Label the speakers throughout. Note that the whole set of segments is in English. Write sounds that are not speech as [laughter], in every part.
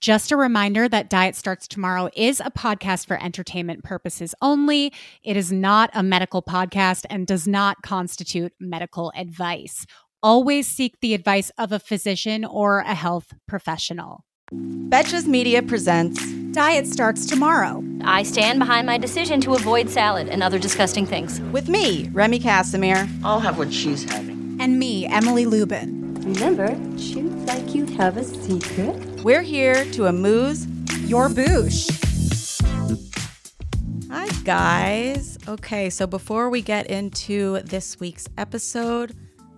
Speaker 1: Just a reminder that Diet Starts Tomorrow is a podcast for entertainment purposes only. It is not a medical podcast and does not constitute medical advice. Always seek the advice of a physician or a health professional.
Speaker 2: Betches Media presents
Speaker 1: Diet Starts Tomorrow.
Speaker 3: I stand behind my decision to avoid salad and other disgusting things.
Speaker 2: with me, Remy Kassimir.
Speaker 4: I'll have what she's having.
Speaker 1: And me, Emily Lubin.
Speaker 5: Remember, shoot like you'd have a secret.
Speaker 2: We're here to amuse.
Speaker 1: Your boosh.
Speaker 2: Hi, guys. Okay, so before we get into this week's episode,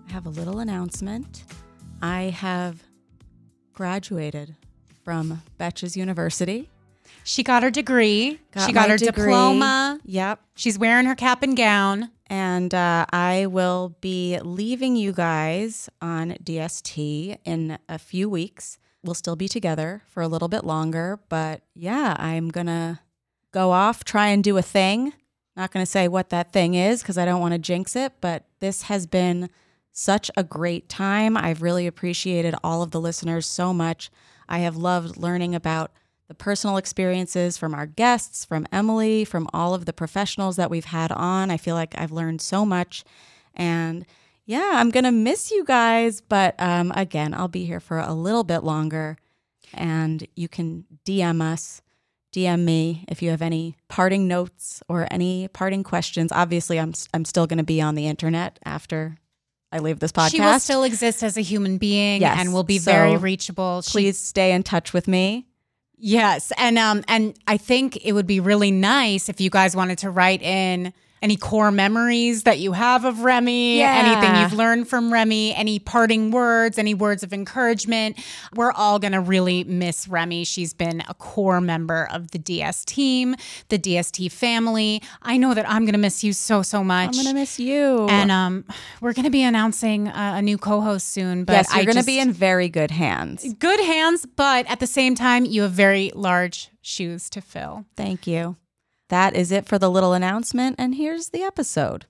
Speaker 2: I have a little announcement. I have graduated from Betches University.
Speaker 1: She got her degree.
Speaker 2: Got
Speaker 1: she got her
Speaker 2: degree.
Speaker 1: diploma.
Speaker 2: Yep.
Speaker 1: She's wearing her cap and gown.
Speaker 2: And uh, I will be leaving you guys on DST in a few weeks. We'll still be together for a little bit longer, but yeah, I'm gonna go off, try and do a thing. Not gonna say what that thing is because I don't want to jinx it, but this has been such a great time. I've really appreciated all of the listeners so much. I have loved learning about the personal experiences from our guests, from Emily, from all of the professionals that we've had on. I feel like I've learned so much. And yeah, I'm going to miss you guys. But um, again, I'll be here for a little bit longer. And you can DM us, DM me if you have any parting notes or any parting questions. Obviously, I'm, I'm still going to be on the internet after I leave this podcast.
Speaker 1: She will still exist as a human being
Speaker 2: Yes.
Speaker 1: and will be
Speaker 2: So,
Speaker 1: very reachable. She-
Speaker 2: Please stay in touch with me.
Speaker 1: Yes, and um and I think it would be really nice if you guys wanted to write in any core memories that you have of Remy,
Speaker 2: Yeah.
Speaker 1: anything you've learned from Remy, any parting words, any words of encouragement. We're all going to really miss Remy. She's been a core member of the DS team, the DST family. I know that I'm going to miss you so so much.
Speaker 2: I'm going to miss you.
Speaker 1: and um, we're going to be announcing a, a new co-host soon. But
Speaker 2: yes, you're going to be in very good hands.
Speaker 1: good hands, but at the same time, you have very large shoes to fill.
Speaker 2: Thank you. That is it for the little announcement. And here's the episode.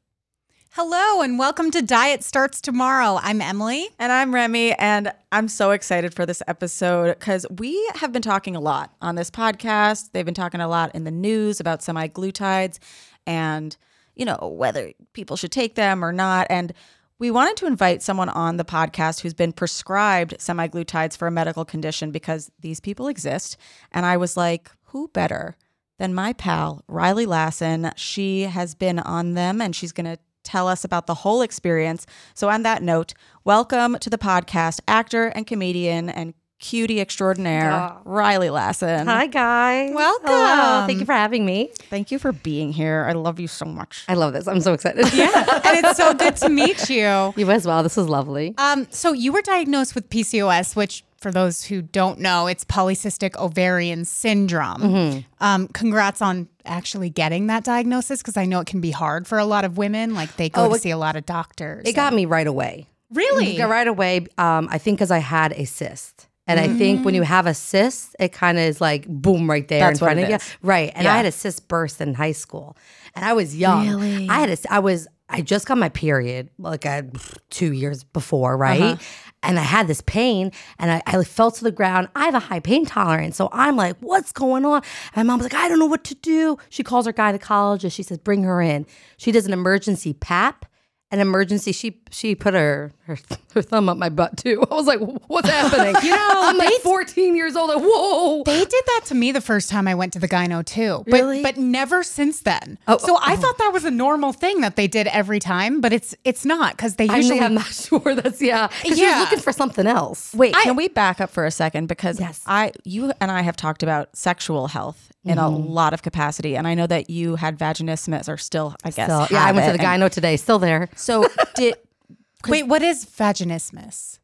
Speaker 1: Hello, and welcome to Diet Starts Tomorrow. I'm Emily.
Speaker 2: And I'm Remy, and I'm so excited for this episode because we have been talking a lot on this podcast. They've been talking a lot in the news about semaglutides and, you know, whether people should take them or not. And we wanted to invite someone on the podcast who's been prescribed semaglutides for a medical condition because these people exist. And I was like, who better than my pal, Riley Lassin? She has been on them and she's going to tell us about the whole experience. So, on that note, welcome to the podcast, actor and comedian and cutie extraordinaire, Riley Lassin.
Speaker 5: Hi, guys.
Speaker 1: Welcome.
Speaker 5: Hello. Thank you for having me.
Speaker 2: Thank you for being here. I love you so much.
Speaker 5: I love this. I'm so excited.
Speaker 1: Yeah, and it's so good to meet [laughs] you.
Speaker 5: You as well. This is lovely.
Speaker 1: Um, so you were diagnosed with PCOS, which, for those who don't know, it's polycystic ovarian syndrome. Um, congrats on actually getting that diagnosis because I know it can be hard for a lot of women. Like they go
Speaker 5: Oh,
Speaker 1: to
Speaker 5: it-
Speaker 1: see a lot of doctors.
Speaker 5: It got me right away.
Speaker 1: really
Speaker 5: Got right away. Um, I think because I had a cyst And I think when you have a cyst, it kind of is like boom right there
Speaker 2: That's
Speaker 5: in front of you. Right. And
Speaker 2: Yeah.
Speaker 5: I had a cyst burst in high school. And I was young.
Speaker 2: Really?
Speaker 5: I had a I was I just got my period like a, 2 years before, right?
Speaker 2: Uh-huh.
Speaker 5: And I had this pain and I, I fell to the ground. I have a high pain tolerance. So I'm like, what's going on? And my mom's like, I don't know what to do. She calls her gynecologist. She says, bring her in. She does an emergency PAP an emergency. She she put her, her [laughs] her thumb up my butt too. [laughs] I was like, what's happening? you know, I'm like 14 years old. Like, whoa.
Speaker 1: They did that to me the first time I went to the gyno too, but
Speaker 5: Really?
Speaker 1: but never since then.
Speaker 5: Oh,
Speaker 1: so
Speaker 5: oh,
Speaker 1: I thought that was a normal thing that they did every time, but it's it's not because they
Speaker 5: I
Speaker 1: usually.
Speaker 5: am not [laughs] sure. That's yeah. yeah. She was looking for something else.
Speaker 2: Wait, can we back up for a second because
Speaker 5: Yes.
Speaker 2: I you and I have talked about sexual health in a
Speaker 5: Mm-hmm.
Speaker 2: lot of capacity and I know that you had vaginismus or still I guess.
Speaker 5: So, yeah, I went to
Speaker 2: it,
Speaker 5: the
Speaker 2: and-
Speaker 5: gyno today. Still there.
Speaker 2: So did [laughs]
Speaker 1: Wait, what is vaginismus?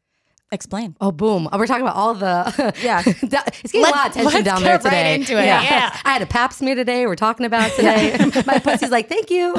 Speaker 2: Explain.
Speaker 5: Oh, boom. Oh, we're talking about all the. [laughs]
Speaker 2: Yeah. [laughs]
Speaker 5: It's getting a lot of attention down there
Speaker 1: right
Speaker 5: today.
Speaker 1: into it. Yeah. [laughs]
Speaker 5: I had a pap smear today. We're talking about today. My pussy's like, thank you.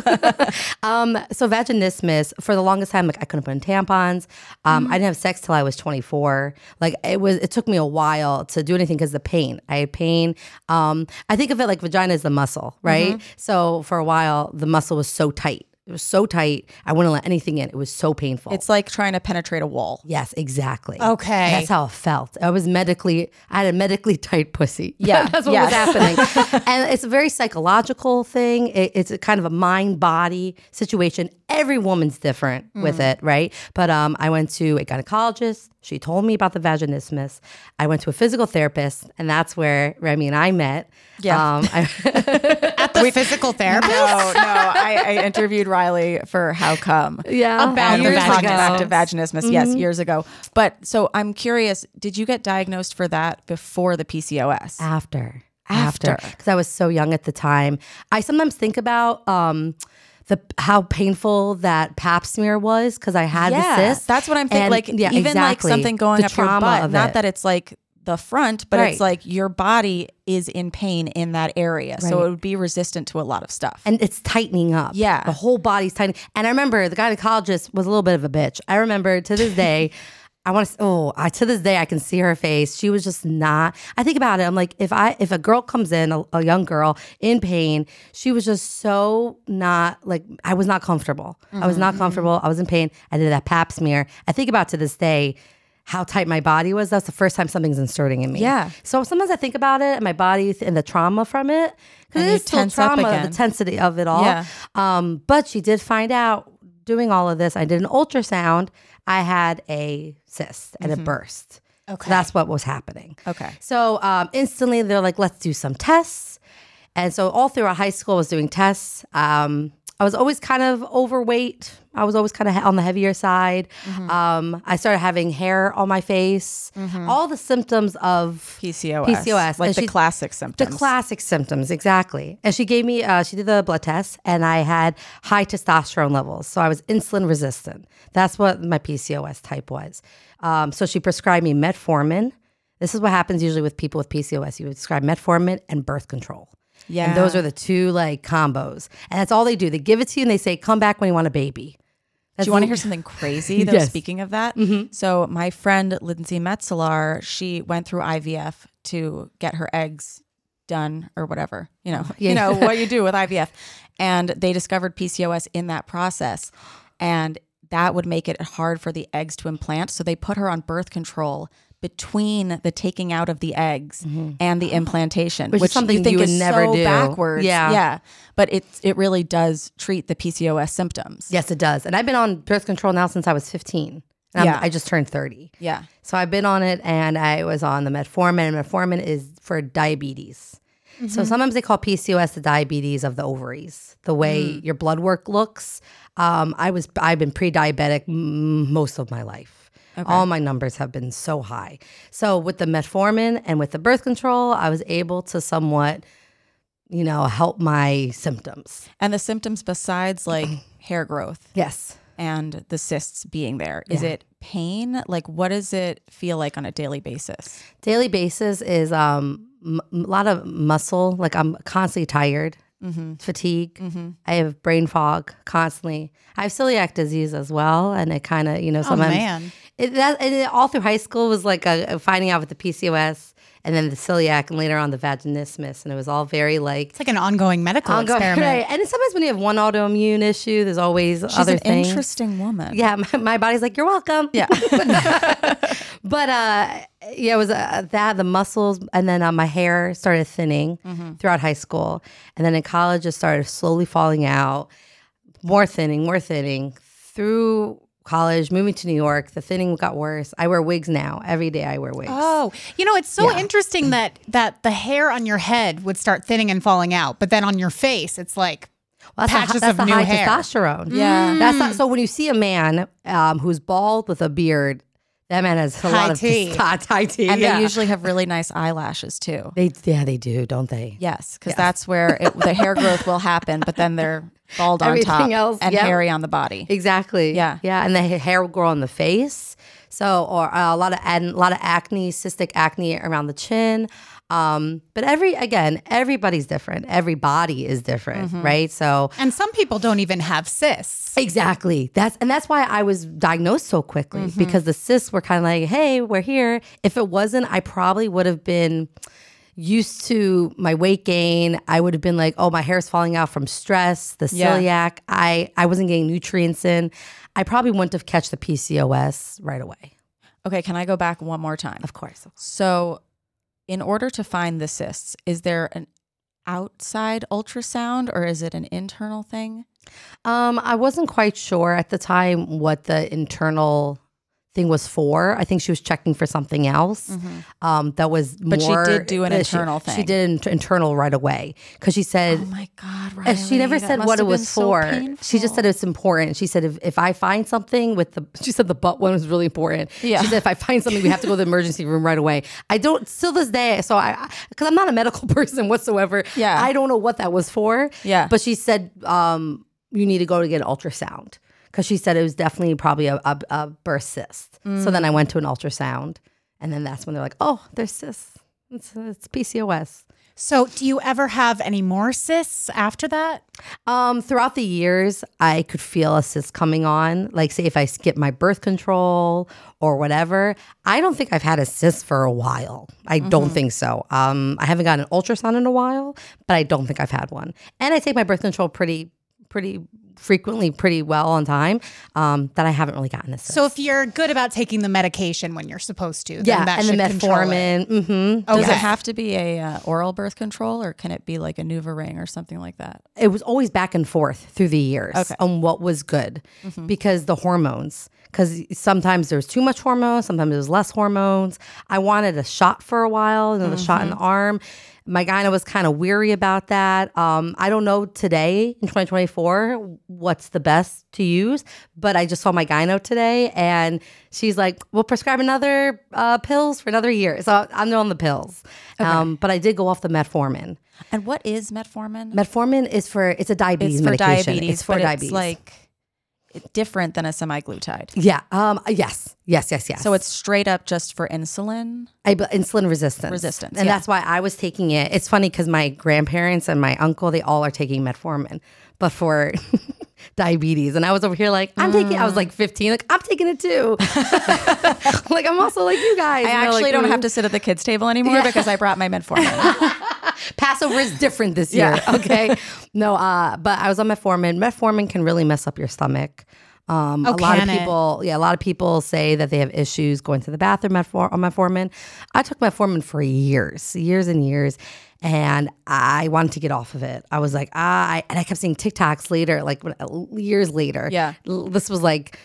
Speaker 5: um, so, vaginismus, for the longest time, like I couldn't put in tampons. Um, I didn't have sex till I was 24. Like, it was, it took me a while to do anything because the pain. I had pain. Um, I think of it like vagina is the muscle, right? So, for a while, the muscle was so tight. It was so tight. I wouldn't let anything in. It was so painful.
Speaker 2: It's like trying to penetrate a wall.
Speaker 5: Yes, exactly.
Speaker 1: Okay.
Speaker 5: That's how it felt. I was medically, I had a medically [laughs] tight pussy. [laughs]
Speaker 2: Yeah,
Speaker 5: That's what
Speaker 2: yeah.
Speaker 5: was happening. [laughs] and it's a very psychological thing. It- it's a kind of a mind body situation. Every woman's different with
Speaker 2: Mm.
Speaker 5: it, right? But um, I went to a gynecologist. She told me about the vaginismus. I went to a physical therapist, and that's where Remy and I met.
Speaker 2: Yeah.
Speaker 5: Um, I, [laughs]
Speaker 1: At the [laughs] physical [laughs] therapist?
Speaker 2: No, no. I, I interviewed Riley for How Come.
Speaker 5: Yeah.
Speaker 1: About
Speaker 2: we talked
Speaker 1: vaginismus.
Speaker 2: back to vaginismus, yes, years ago. But so I'm curious, did you get diagnosed for that before the PCOS?
Speaker 5: after
Speaker 2: After.
Speaker 5: because I was so young at the time. I sometimes think about um the how painful that pap smear was because I had the cyst.
Speaker 2: That's what I'm thinking.
Speaker 5: And,
Speaker 2: Like
Speaker 5: yeah,
Speaker 2: even like something going
Speaker 5: The
Speaker 2: up your butt.
Speaker 5: of
Speaker 2: Not
Speaker 5: it.
Speaker 2: that it's like the front, but
Speaker 5: Right.
Speaker 2: it's like your body is in pain in that area. So it would be resistant to a lot of stuff.
Speaker 5: and it's tightening up.
Speaker 2: Yeah.
Speaker 5: the whole body's tightening. And I remember the gynecologist was a little bit of a bitch. I remember to this day. [laughs] I want to. Oh, I to this day I can see her face. She was just not. I think about it. I'm like, if I if a girl comes in, a, a young girl in pain, she was just so not like. I was not comfortable. I was
Speaker 2: Mm-hmm.
Speaker 5: not comfortable. I was in pain. I did that Pap smear. I think about to this day how tight my body was. That's the first time something's inserting in me.
Speaker 2: Yeah.
Speaker 5: So sometimes I think about it and my body and the trauma from it because it is still trauma, the
Speaker 2: again.
Speaker 5: tensity of it all.
Speaker 2: Yeah.
Speaker 5: Um, but she did find out doing all of this. I did an ultrasound. I had a cyst and it burst. Okay. So that's what was happening.
Speaker 2: Okay.
Speaker 5: So um, instantly they're like, let's do some tests. And so all throughout high school, I was doing tests. Um, I was always kind of overweight. I was always kind of on the heavier side.
Speaker 2: Mm-hmm.
Speaker 5: Um, I started having hair on my face. All the symptoms of
Speaker 2: PCOS.
Speaker 5: PCOS.
Speaker 2: Like
Speaker 5: And
Speaker 2: the
Speaker 5: she-
Speaker 2: classic symptoms.
Speaker 5: the classic symptoms, exactly. And she gave me, uh, she did the blood test, and I had high testosterone levels. So I was insulin resistant. That's what my PCOS type was. Um, so she prescribed me metformin. This is what happens usually with people with PCOS. You would prescribe metformin and birth control.
Speaker 2: Yeah.
Speaker 5: And those are the two like combos. And that's all they do. They give it to you and they say, come back when you want a baby.
Speaker 2: Do you want to hear something crazy [laughs] though?
Speaker 5: Yes.
Speaker 2: Speaking of that, mm-hmm. so my friend Lindsay Metselaar, she went through IVF to get her eggs done or whatever. You know, you know what you do with [laughs] IVF, and they discovered PCOS in that process, and that would make it hard for the eggs to implant. So they put her on birth control between the taking out of the eggs and the implantation,
Speaker 5: Mm-hmm. Which is something
Speaker 2: you think
Speaker 5: you
Speaker 2: is
Speaker 5: never
Speaker 2: so
Speaker 5: do.
Speaker 2: backwards.
Speaker 5: Yeah.
Speaker 2: yeah, but it it really does treat the PCOS symptoms.
Speaker 5: Yes, it does. And I've been on birth control now since I was 15. And I'm-
Speaker 2: Yeah.
Speaker 5: I just turned 30.
Speaker 2: Yeah.
Speaker 5: So I've been on it and I was on the metformin. And metformin is for diabetes. So sometimes they call PCOS the diabetes of the ovaries, the way your blood work looks. Um, I was I've been pre-diabetic m- most of my life. All my numbers have been so high. So with the metformin and with the birth control, I was able to somewhat, you know, help my symptoms.
Speaker 2: And the symptoms besides like [clears throat] hair growth
Speaker 5: Yes.
Speaker 2: and the cysts being there, is it pain? Like what does it feel like on a daily basis?
Speaker 5: daily basis is um m- lot of muscle like i'm constantly tired fatigue i have brain fog constantly i have celiac disease as well and it kind of you know sometimes
Speaker 1: man.
Speaker 5: It, that and it, all through high school was like a, a finding out with the PCOS and then the celiac and later on the vaginismus, and it was all very like
Speaker 1: It's like an ongoing medical
Speaker 5: ongoing- [laughs]
Speaker 1: experiment.
Speaker 5: right. And sometimes when you have one autoimmune issue, there's always
Speaker 6: She's
Speaker 5: other
Speaker 6: an
Speaker 5: things.
Speaker 6: interesting woman.
Speaker 5: Yeah, my, my body's like, you're welcome.
Speaker 6: Yeah. [laughs] [laughs]
Speaker 5: But uh, yeah, it was uh, that the muscles, and then uh, my hair started thinning
Speaker 6: Mm-hmm.
Speaker 5: throughout high school, and then in college it started slowly falling out, more thinning, more thinning through college. Moving to New York, the thinning got worse. I wear wigs now. Every day I wear wigs.
Speaker 1: Oh, you know, it's so
Speaker 5: Yeah.
Speaker 1: interesting that that the hair on your head would start thinning and falling out, but then on your face, it's like
Speaker 5: Well, that's
Speaker 1: patches
Speaker 5: the, that's
Speaker 1: of
Speaker 5: the
Speaker 1: new
Speaker 5: high
Speaker 1: hair.
Speaker 5: testosterone.
Speaker 6: Yeah.
Speaker 5: That's not, so when you see a man um, who's bald with a beard, that man has a lot of [laughs]
Speaker 1: T.
Speaker 5: testosterone. high T.
Speaker 6: And
Speaker 5: yeah.
Speaker 6: they usually have really nice eyelashes too.
Speaker 5: They yeah they do, don't they?
Speaker 6: Yes, because that's where it, the hair growth will happen, but then they're bald on
Speaker 5: Everything
Speaker 6: top
Speaker 5: else,
Speaker 6: and
Speaker 5: yep.
Speaker 6: hairy on the body.
Speaker 5: Exactly.
Speaker 6: Yeah.
Speaker 5: Yeah, and the hair will grow on the face. So or uh, a lot of ad- a lot of acne, cystic acne around the chin. Um, but every again, everybody's different. Every body is different, right? So
Speaker 1: and some people don't even have cysts.
Speaker 5: Exactly. That's and that's why I was diagnosed so quickly
Speaker 6: Mm-hmm.
Speaker 5: because the cysts were kind of like, "Hey, we're here." If it wasn't, I probably would have been used to my weight gain. I would have been like, "Oh, my hair's falling out from stress, the
Speaker 6: Yeah.
Speaker 5: celiac. I I wasn't getting nutrients in. I probably wouldn't have catch the PCOS right away."
Speaker 6: Okay, can I go back one more time?
Speaker 5: Of course.
Speaker 6: So, in order to find the cysts, is there an outside ultrasound or is it an internal thing?
Speaker 5: Um, I wasn't quite sure at the time what the internal thing was for. I think she was checking for something else. Um, that was
Speaker 6: Mm-hmm. But she did do an
Speaker 5: uh,
Speaker 6: internal
Speaker 5: She
Speaker 6: thing.
Speaker 5: She did an internal right away because she said.
Speaker 6: Oh my God,
Speaker 5: and she never said what it was
Speaker 6: so
Speaker 5: for. She just said it's important. She said if, if I find something with the, she said the butt one was really important.
Speaker 6: Yeah.
Speaker 5: She said if I find something, we have to go to the emergency room right away. I don't still this day. So I, because I'm not a medical [laughs] person whatsoever.
Speaker 6: Yeah.
Speaker 5: I don't know what that was for.
Speaker 6: Yeah.
Speaker 5: But she said um, you need to go to get an ultrasound because she said it was definitely probably a, a, a birth cyst. So then I went to an ultrasound, and then that's when they're like, oh, there's cysts. It's, it's PCOS.
Speaker 1: So, do you ever have any more cysts after that?
Speaker 5: Um, throughout the years, I could feel a cyst coming on. Like, say, if I skip my birth control or whatever, I don't think I've had a cyst for a while. I don't think so. Um, I haven't gotten an ultrasound in a while, but I don't think I've had one. And I take my birth control pretty, pretty frequently, pretty well on time. Um, that I haven't really gotten a cyst.
Speaker 1: So, if you're good about taking the medication when you're supposed to, then
Speaker 5: yeah,
Speaker 1: that
Speaker 5: and the
Speaker 1: should it.
Speaker 5: metformin. Mm-hmm.
Speaker 6: Does
Speaker 1: Okay.
Speaker 6: it have to be a uh, oral birth control or can it be like a NuvaRing or something like that?
Speaker 5: it was always back and forth through the years
Speaker 6: Okay.
Speaker 5: on what was good because the hormones because sometimes there was too much hormone, sometimes there was less hormones. I wanted a shot for a while and then a shot in the arm. My gyno was kind of weary about that. Um, i don't know today in 2024 what's the best to use but i just saw my gyno today and she's like we'll prescribe another uh, pills for another year. So i'm on the pills. Um, but i did go off the metformin.
Speaker 6: And what is metformin?
Speaker 5: Metformin is for it's a diabetes
Speaker 6: it's for
Speaker 5: medication.
Speaker 6: diabetes,
Speaker 5: It's for diabetes.
Speaker 6: it's like different than a semaglutide.
Speaker 5: yeah, um, yes, yes, yes, yes.
Speaker 6: So it's straight up just for insulin.
Speaker 5: I, insulin resistance.
Speaker 6: Resistance,
Speaker 5: and
Speaker 6: yeah.
Speaker 5: that's why I was taking it. It's funny because my grandparents and my uncle they all are taking metformin, but for [laughs] diabetes, and I was over here like I'm taking. I was like 15, like I'm taking it too. [laughs] like I'm also like you guys.
Speaker 6: I actually
Speaker 5: like,
Speaker 6: don't
Speaker 5: "Mm."
Speaker 6: have to sit at the kids' table anymore because I brought my metformin. [laughs]
Speaker 5: Passover is different this year. Okay. no, uh, but I was on metformin. Metformin can really mess up your stomach. Um,
Speaker 1: Oh,
Speaker 5: a lot of
Speaker 1: can it?
Speaker 5: people, yeah, a lot of people say that they have issues going to the bathroom metfor- on metformin. I took metformin for years, years and years, and I wanted to get off of it. I was like, ah, I, and I kept seeing TikToks later, like years later.
Speaker 6: Yeah.
Speaker 5: This was like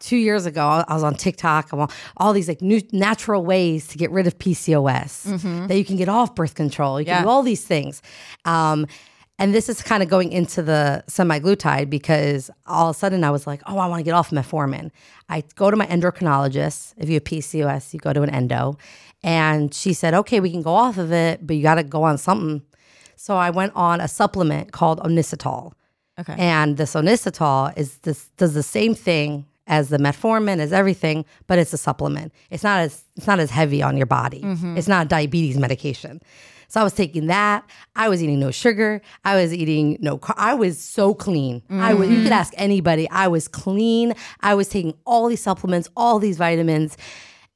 Speaker 5: two years ago. I was on TikTok. I'm on all these like new natural ways to get rid of PCOS that you can get off birth control. You can
Speaker 6: Yeah.
Speaker 5: do all these things. Um, and this is kind of going into the semaglutide because all of a sudden I was like, oh, I want to get off metformin. I go to my endocrinologist. If you have PCOS, you go to an endo. And she said, okay, we can go off of it, but you got to go on something. So I went on a supplement called Inositol.
Speaker 6: Okay.
Speaker 5: And this Inositol is this does the same thing as the metformin, as everything, but it's a supplement. It's not as it's not as heavy on your body. Mm-hmm. It's not a diabetes medication. So I was taking that. I was eating no sugar. I was eating no car. I was so clean. I was, you could mm-hmm. ask anybody. I was clean. I was taking all these supplements, all these vitamins,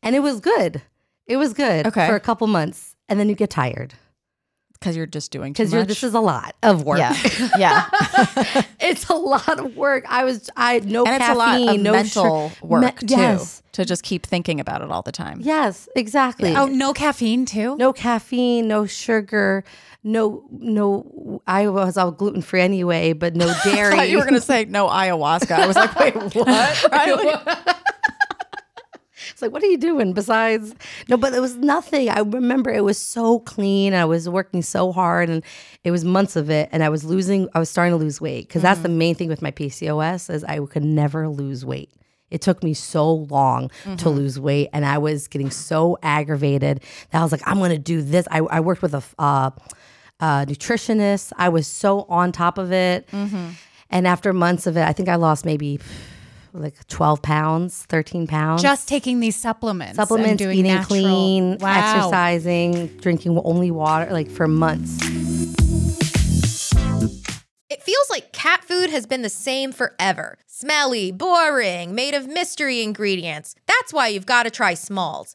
Speaker 5: and it was good. It was good
Speaker 2: Okay.
Speaker 5: for a couple months. And then you get tired
Speaker 2: Because you're just doing too
Speaker 5: because
Speaker 2: much.
Speaker 5: this is a lot of work.
Speaker 2: yeah, [laughs] yeah, [laughs]
Speaker 5: it's a lot of work. I was, I no
Speaker 2: and it's a
Speaker 5: caffeine,
Speaker 2: lot of
Speaker 5: no
Speaker 2: mental
Speaker 5: sugar-
Speaker 2: work
Speaker 5: Me-
Speaker 2: too.
Speaker 5: Yes,
Speaker 2: To just keep thinking about it all the time.
Speaker 5: yes, exactly.
Speaker 1: Oh, no caffeine too?
Speaker 5: no caffeine, no sugar, no no. I was all gluten free anyway, but no [laughs]
Speaker 2: I
Speaker 5: dairy.
Speaker 2: thought you were going to say no ayahuasca. I was like, wait, what? Riley?
Speaker 5: It's like, what are you doing besides? No, but it was nothing. I remember it was so clean. I was working so hard, and it was months of it. And I was losing. I was starting to lose weight because that's the main thing with my PCOS is I could never lose weight. It took me so long to lose weight, and I was getting so aggravated that I was like, I'm going to do this. I, I worked with a, uh, uh, nutritionist. I was so on top of it. And after months of it, I think I lost maybe like 12 pounds, 13 pounds.
Speaker 1: Just taking these supplements. and
Speaker 5: supplements,
Speaker 1: doing
Speaker 5: eating
Speaker 1: natural.
Speaker 5: clean,
Speaker 1: Wow.
Speaker 5: exercising, drinking only water, like for months.
Speaker 7: It feels like cat food has been the same forever. Smelly, boring, made of mystery ingredients. That's why you've got to try Smalls.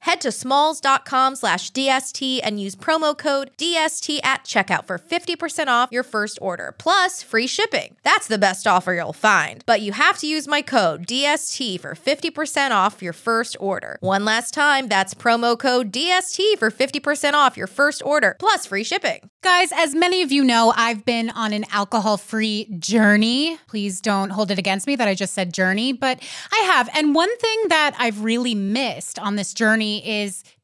Speaker 7: Head to smalls.com slash DST and use promo code DST at checkout for 50% off your first order, plus free shipping. That's the best offer you'll find. But you have to use my code DST for 50% off your first order. One last time, that's promo code DST for 50% off your first order, plus free shipping.
Speaker 1: Guys, as many of you know, I've been on an alcohol free journey. Please don't hold it against me that I just said journey, but I have. And one thing that I've really missed on this journey is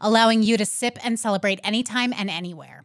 Speaker 1: allowing you to sip and celebrate anytime and anywhere.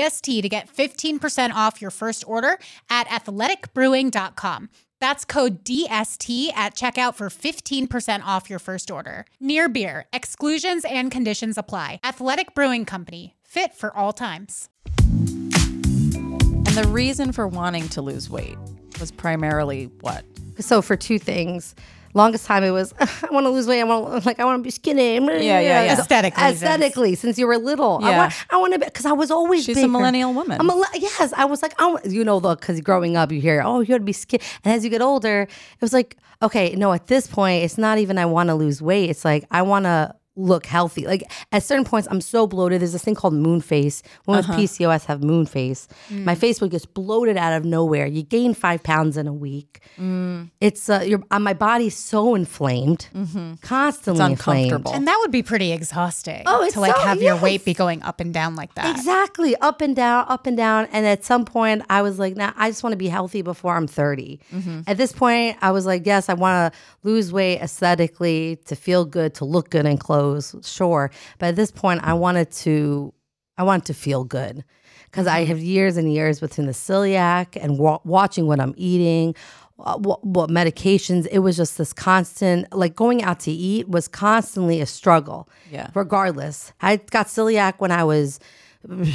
Speaker 1: DST to get 15% off your first order at athleticbrewing.com. That's code DST at checkout for 15% off your first order. Near Beer, exclusions and conditions apply. Athletic Brewing Company, fit for all times.
Speaker 2: And the reason for wanting to lose weight was primarily what?
Speaker 5: So for two things, longest time it was [laughs] I want to lose weight. I want [laughs] like I want to be skinny. [laughs]
Speaker 2: Yeah, yeah, yeah.
Speaker 1: Aesthetically, Vince.
Speaker 5: aesthetically. Since you were little, I
Speaker 2: Yeah.
Speaker 5: want I want to be because I was always
Speaker 2: She's a millennial woman.
Speaker 5: I'm a, yes, I was like, oh, you know, the because growing up, you hear, oh, you got to be skinny, and as you get older, it was like, okay, no, at this point, it's not even I want to lose weight. It's like I want to look healthy. Like at certain points, I'm so bloated. There's this thing called moon face. Women with uh-huh. PCOS have moon face. Mm. My face would get bloated out of nowhere. You gain five pounds in a week. Mm. It's uh, your uh, my body's so inflamed, mm-hmm. constantly
Speaker 2: It's
Speaker 5: inflamed.
Speaker 2: uncomfortable.
Speaker 1: And that would be pretty exhausting.
Speaker 5: Oh, it's
Speaker 1: to like
Speaker 5: so-
Speaker 1: have your weight be going up and down like that.
Speaker 5: Exactly, up and down, up and down. And at some point, I was like, "Nah, I just want to be healthy before I'm 30." Mm-hmm. At this point, I was like, "Yes, I want to lose weight aesthetically, to feel good, to look good in clothes, sure." But at this point, I wanted to, I wanted to feel good because I have years and years within the celiac and wa- watching what I'm eating. uh, What, what medications? It was just this constant, like going out to eat was constantly a struggle.
Speaker 2: Yeah.
Speaker 5: Regardless, I got celiac when I was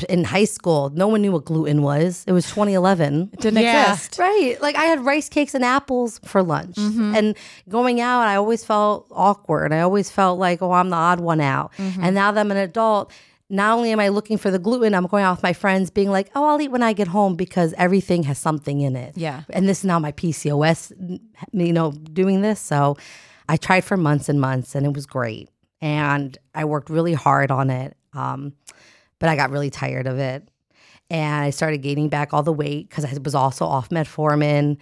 Speaker 5: in high school. No one knew what gluten was. It was 2011.
Speaker 2: Didn't
Speaker 1: Yeah.
Speaker 2: exist.
Speaker 5: Right. Like I had rice cakes and apples for lunch. And going out, I always felt awkward. I always felt like, oh, I'm the odd one out. And now that I'm an adult, not only am I looking for the gluten, I'm going out with my friends being like, oh, I'll eat when I get home because everything has something in it.
Speaker 2: Yeah.
Speaker 5: And this is now my PCOS, you know, doing this. So I tried for months and months and it was great. And I worked really hard on it. Um, but I got really tired of it. And I started gaining back all the weight because I was also off metformin.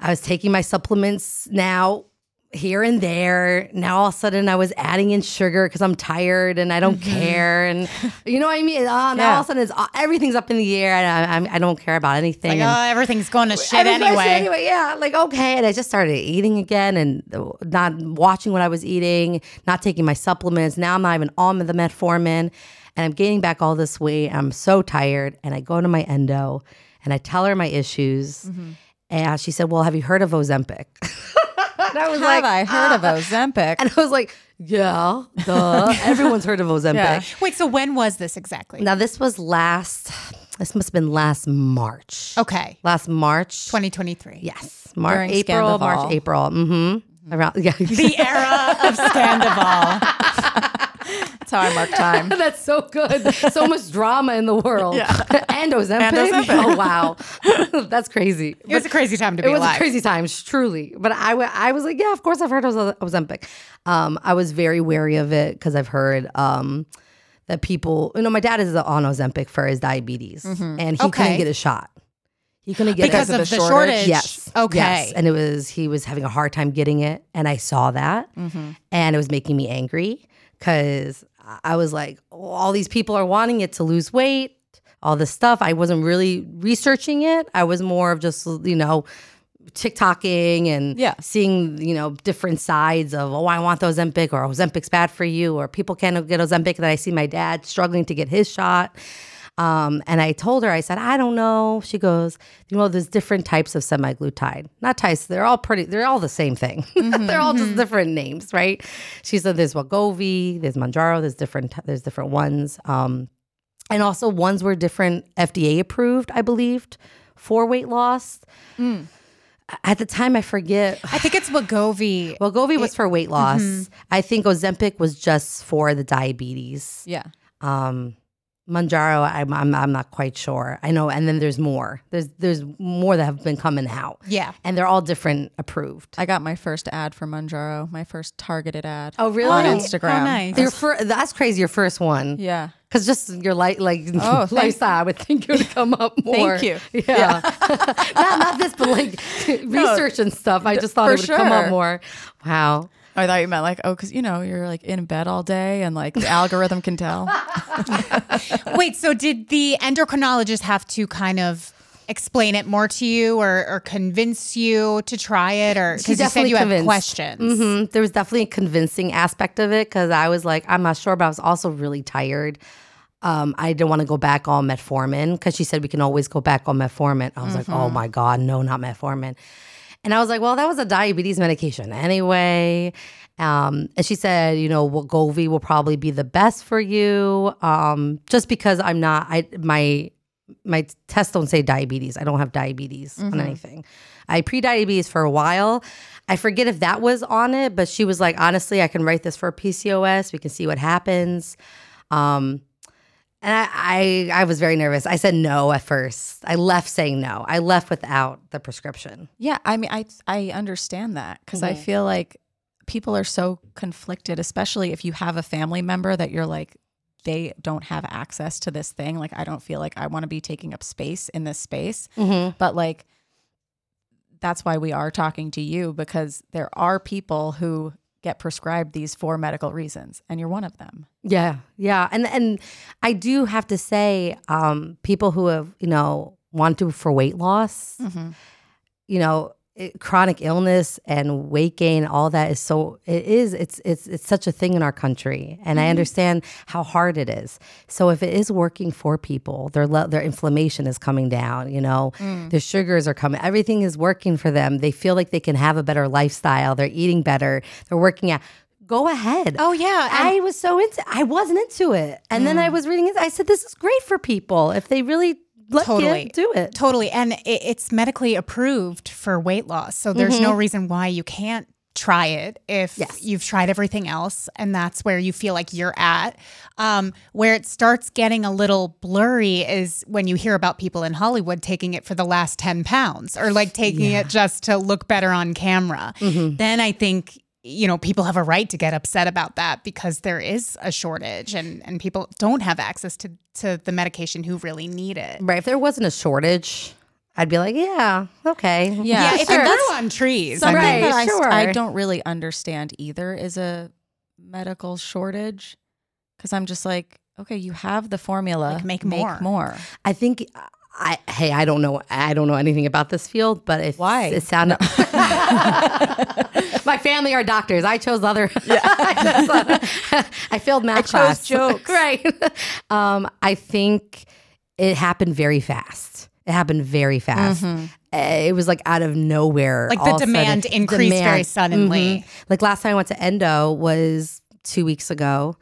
Speaker 5: I was taking my supplements now here and there. Now all of a sudden I was adding in sugar because I'm tired and I don't care. And you know what I mean? Uh, now all of a sudden it's, uh, everything's up in the air and I, I'm- I don't care about anything.
Speaker 1: Like, oh, everything's going to shit anyway.
Speaker 5: anyway, yeah, like okay, and I just started eating again and not watching what I was eating, not taking my supplements. Now I'm not even on the metformin, and I'm gaining back all this weight. I'm so tired, and I go to my endo, and I tell her my issues,
Speaker 2: Mm-hmm.
Speaker 5: and she said, "Well, have you heard of Ozempic?" [laughs] and I was
Speaker 2: Have
Speaker 5: like,
Speaker 2: I heard of Ozempic?
Speaker 5: and I was like, "Yeah, duh, [laughs] everyone's heard of Ozempic."
Speaker 2: Yeah.
Speaker 1: Wait, so when was this exactly?
Speaker 5: Now this was last. This must have been last March.
Speaker 1: Okay.
Speaker 5: Last March.
Speaker 1: 2023.
Speaker 5: Yes, March,
Speaker 2: During
Speaker 5: April, March, April. Mm-hmm. Around [laughs] yeah.
Speaker 1: The era of Scandoval.
Speaker 2: That's how I mark time. [laughs]
Speaker 5: That's so good. So much drama in the world. [laughs] and Ozempic.
Speaker 2: And Ozempic. [laughs]
Speaker 5: Oh wow, that's crazy.
Speaker 1: It was a crazy time to be alive.
Speaker 5: It was a crazy time, truly. But I, I was like, yeah, of course I've heard of Oz- Ozempic. Um, I was very wary of it because I've heard um, that people, you know, my dad is on Ozempic for his diabetes, and he
Speaker 1: Okay.
Speaker 5: couldn't get a shot. He couldn't get
Speaker 1: because
Speaker 5: a,
Speaker 1: of
Speaker 2: of
Speaker 1: the
Speaker 2: the
Speaker 1: shortage.
Speaker 2: shortage?
Speaker 5: Yes.
Speaker 1: Okay.
Speaker 5: Yes. And it was he was having a hard time getting it, and I saw that,
Speaker 1: Mm-hmm.
Speaker 5: and it was making me angry because I was like, oh, all these people are wanting it to lose weight, all this stuff. I wasn't really researching it. I was more of just you know. TikToking and
Speaker 2: Yeah.
Speaker 5: seeing, you know, different sides of, oh, I want the Ozempic or Ozempic's bad for you or people can't get Ozempic. That I see my dad struggling to get his shot. Um, and I told her, I said, I don't know. She goes, you know, there's different types of semaglutide. Not types, they're all pretty, they're all the same thing. [laughs] they're all just different names, right? She said there's Wegovy, there's Mounjaro, there's different, there's different ones. Um, and also ones were different FDA approved, I believed, for weight loss. At the time, I forget.
Speaker 1: I think it's Wegovy. [sighs]
Speaker 5: Wegovy was for weight loss. I think Ozempic was just for the diabetes.
Speaker 2: Yeah.
Speaker 5: Um, Mounjaro, I'm, I'm I'm not quite sure. I know, and then there's more. There's there's more that have been coming out.
Speaker 1: Yeah.
Speaker 5: and they're all different approved.
Speaker 2: I got my first ad for Mounjaro, my first targeted ad.
Speaker 5: Oh, really?
Speaker 2: On
Speaker 5: Oh,
Speaker 2: Instagram.
Speaker 1: how nice.
Speaker 5: Your fir- that's crazy. Your first one,
Speaker 2: Yeah.
Speaker 5: because just your light like
Speaker 2: Oh, [laughs]
Speaker 5: lifestyle, I would think it would [laughs] come up more.
Speaker 2: Thank you.
Speaker 5: Yeah, [laughs] not not this, but like research and stuff. I just thought it would come up more. Wow.
Speaker 2: I thought you meant like, oh, because you know you're like in bed all day and like the algorithm can tell. [laughs]
Speaker 1: Wait, so did the endocrinologist have to kind of explain it more to you or, or convince you to try it? Or
Speaker 5: She
Speaker 1: because you said
Speaker 5: definitely
Speaker 1: you had
Speaker 5: convinced.
Speaker 1: questions.
Speaker 5: hmm There was definitely a convincing aspect of it because I was like, I'm not sure, but I was also really tired. Um, I didn't want to go back on metformin because she said we can always go back on metformin. I was like, oh my God, no, not metformin. And I was like, well, that was a diabetes medication anyway. Um, and she said, you know, Wegovy will probably be the best for you, um, just because I'm not. I my my tests don't say diabetes. I don't have diabetes on anything. I pre-diabetes for a while. I forget if that was on it, but she was like, honestly, I can write this for PCOS. We can see what happens. Um, and I, I, I was very nervous. I said no at first. I left saying no. I left without the prescription.
Speaker 2: Yeah, I mean, I I understand that because
Speaker 5: Mm-hmm.
Speaker 2: I feel like people are so conflicted, especially if you have a family member that you're like, they don't have access to this thing. Like, I don't feel like I want to be taking up space in this space. But like, that's why we are talking to you because there are people who get prescribed these for medical reasons, and you're one of them.
Speaker 5: Yeah, yeah, and and I do have to say, um, people who have you know want to for weight loss, you know, it, chronic illness and weight gain, all that is so it is it's it's it's such a thing in our country, and I mm-hmm. understand how hard it is. So if it is working for people, their le- their inflammation is coming down, you know, mm. their sugars are coming, everything is working for them. They feel like they can have a better lifestyle. They're eating better. They're working out. Go ahead.
Speaker 1: Oh, yeah,
Speaker 5: I was so into. I wasn't into it, and then mm. I was reading it. I said, "This is great for people if they really like
Speaker 1: Totally.
Speaker 5: do it."
Speaker 1: Totally. And it, it's medically approved for weight loss. So there's no reason why you can't try it if
Speaker 5: Yes.
Speaker 1: you've tried everything else and that's where you feel like you're at. Um, where it starts getting a little blurry is when you hear about people in Hollywood taking it for the last 10 pounds or like taking it just to look better on camera. Then I think you know people have a right to get upset about that because there is a shortage and and people don't have access to to the medication who really need it.
Speaker 5: Right. If there wasn't a shortage, I'd be like, "Yeah, okay,
Speaker 1: Yeah, if
Speaker 2: sure.
Speaker 1: it grew on trees. I mean,
Speaker 5: Right,
Speaker 2: that I,
Speaker 5: sure.
Speaker 2: I don't really understand either is a medical shortage because I'm just like, okay, you have the formula,
Speaker 1: Like, make more.
Speaker 2: make more.
Speaker 5: I think I hey, I don't know I don't know anything about this field, but if
Speaker 2: Why?
Speaker 5: it sounded [laughs] [laughs] My family are doctors. I chose other [laughs] I failed math
Speaker 2: I chose
Speaker 5: class.
Speaker 2: jokes.
Speaker 5: right. Um I think it happened very fast. It happened very fast. Uh, It was like out of nowhere.
Speaker 1: Like the
Speaker 5: a sudden.
Speaker 1: demand increased very suddenly.
Speaker 5: Mhm. Like last time I went to Endo was two weeks ago,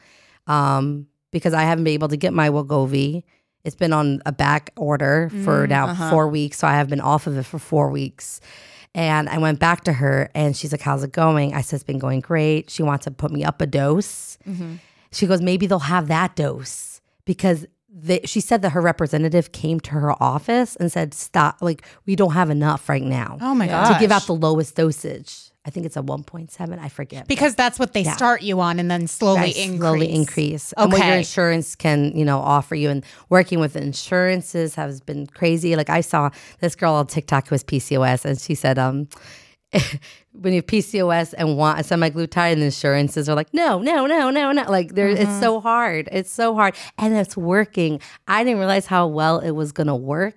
Speaker 5: um, because I haven't been able to get my Wegovy. It's been on a back order for mm, now uh-huh. four weeks, so I have been off of it for four weeks. And I went back to her, and she's like, "How's it going?" I said, "It's been going great." She wants to put me up a dose. Mm-hmm. She goes, "Maybe they'll have that dose because." They, she said that her representative came to her office and said, "Stop! Like we don't have enough right now
Speaker 1: Oh my God.
Speaker 5: to give out the lowest dosage. I think it's a 1.7. I forget.
Speaker 1: because that's what they
Speaker 5: Yeah.
Speaker 1: start you on and then slowly
Speaker 5: Right,
Speaker 1: increase.
Speaker 5: slowly increase. And what your insurance can, you know, offer you. And working with insurances has been crazy. Like I saw this girl on TikTok who has PCOS, and she said, um, [laughs] when you have PCOS and want a semaglutide, and the insurances are like, no, no, no, no, no. Like there, it's so hard. It's so hard, and it's working. I didn't realize how well it was gonna work.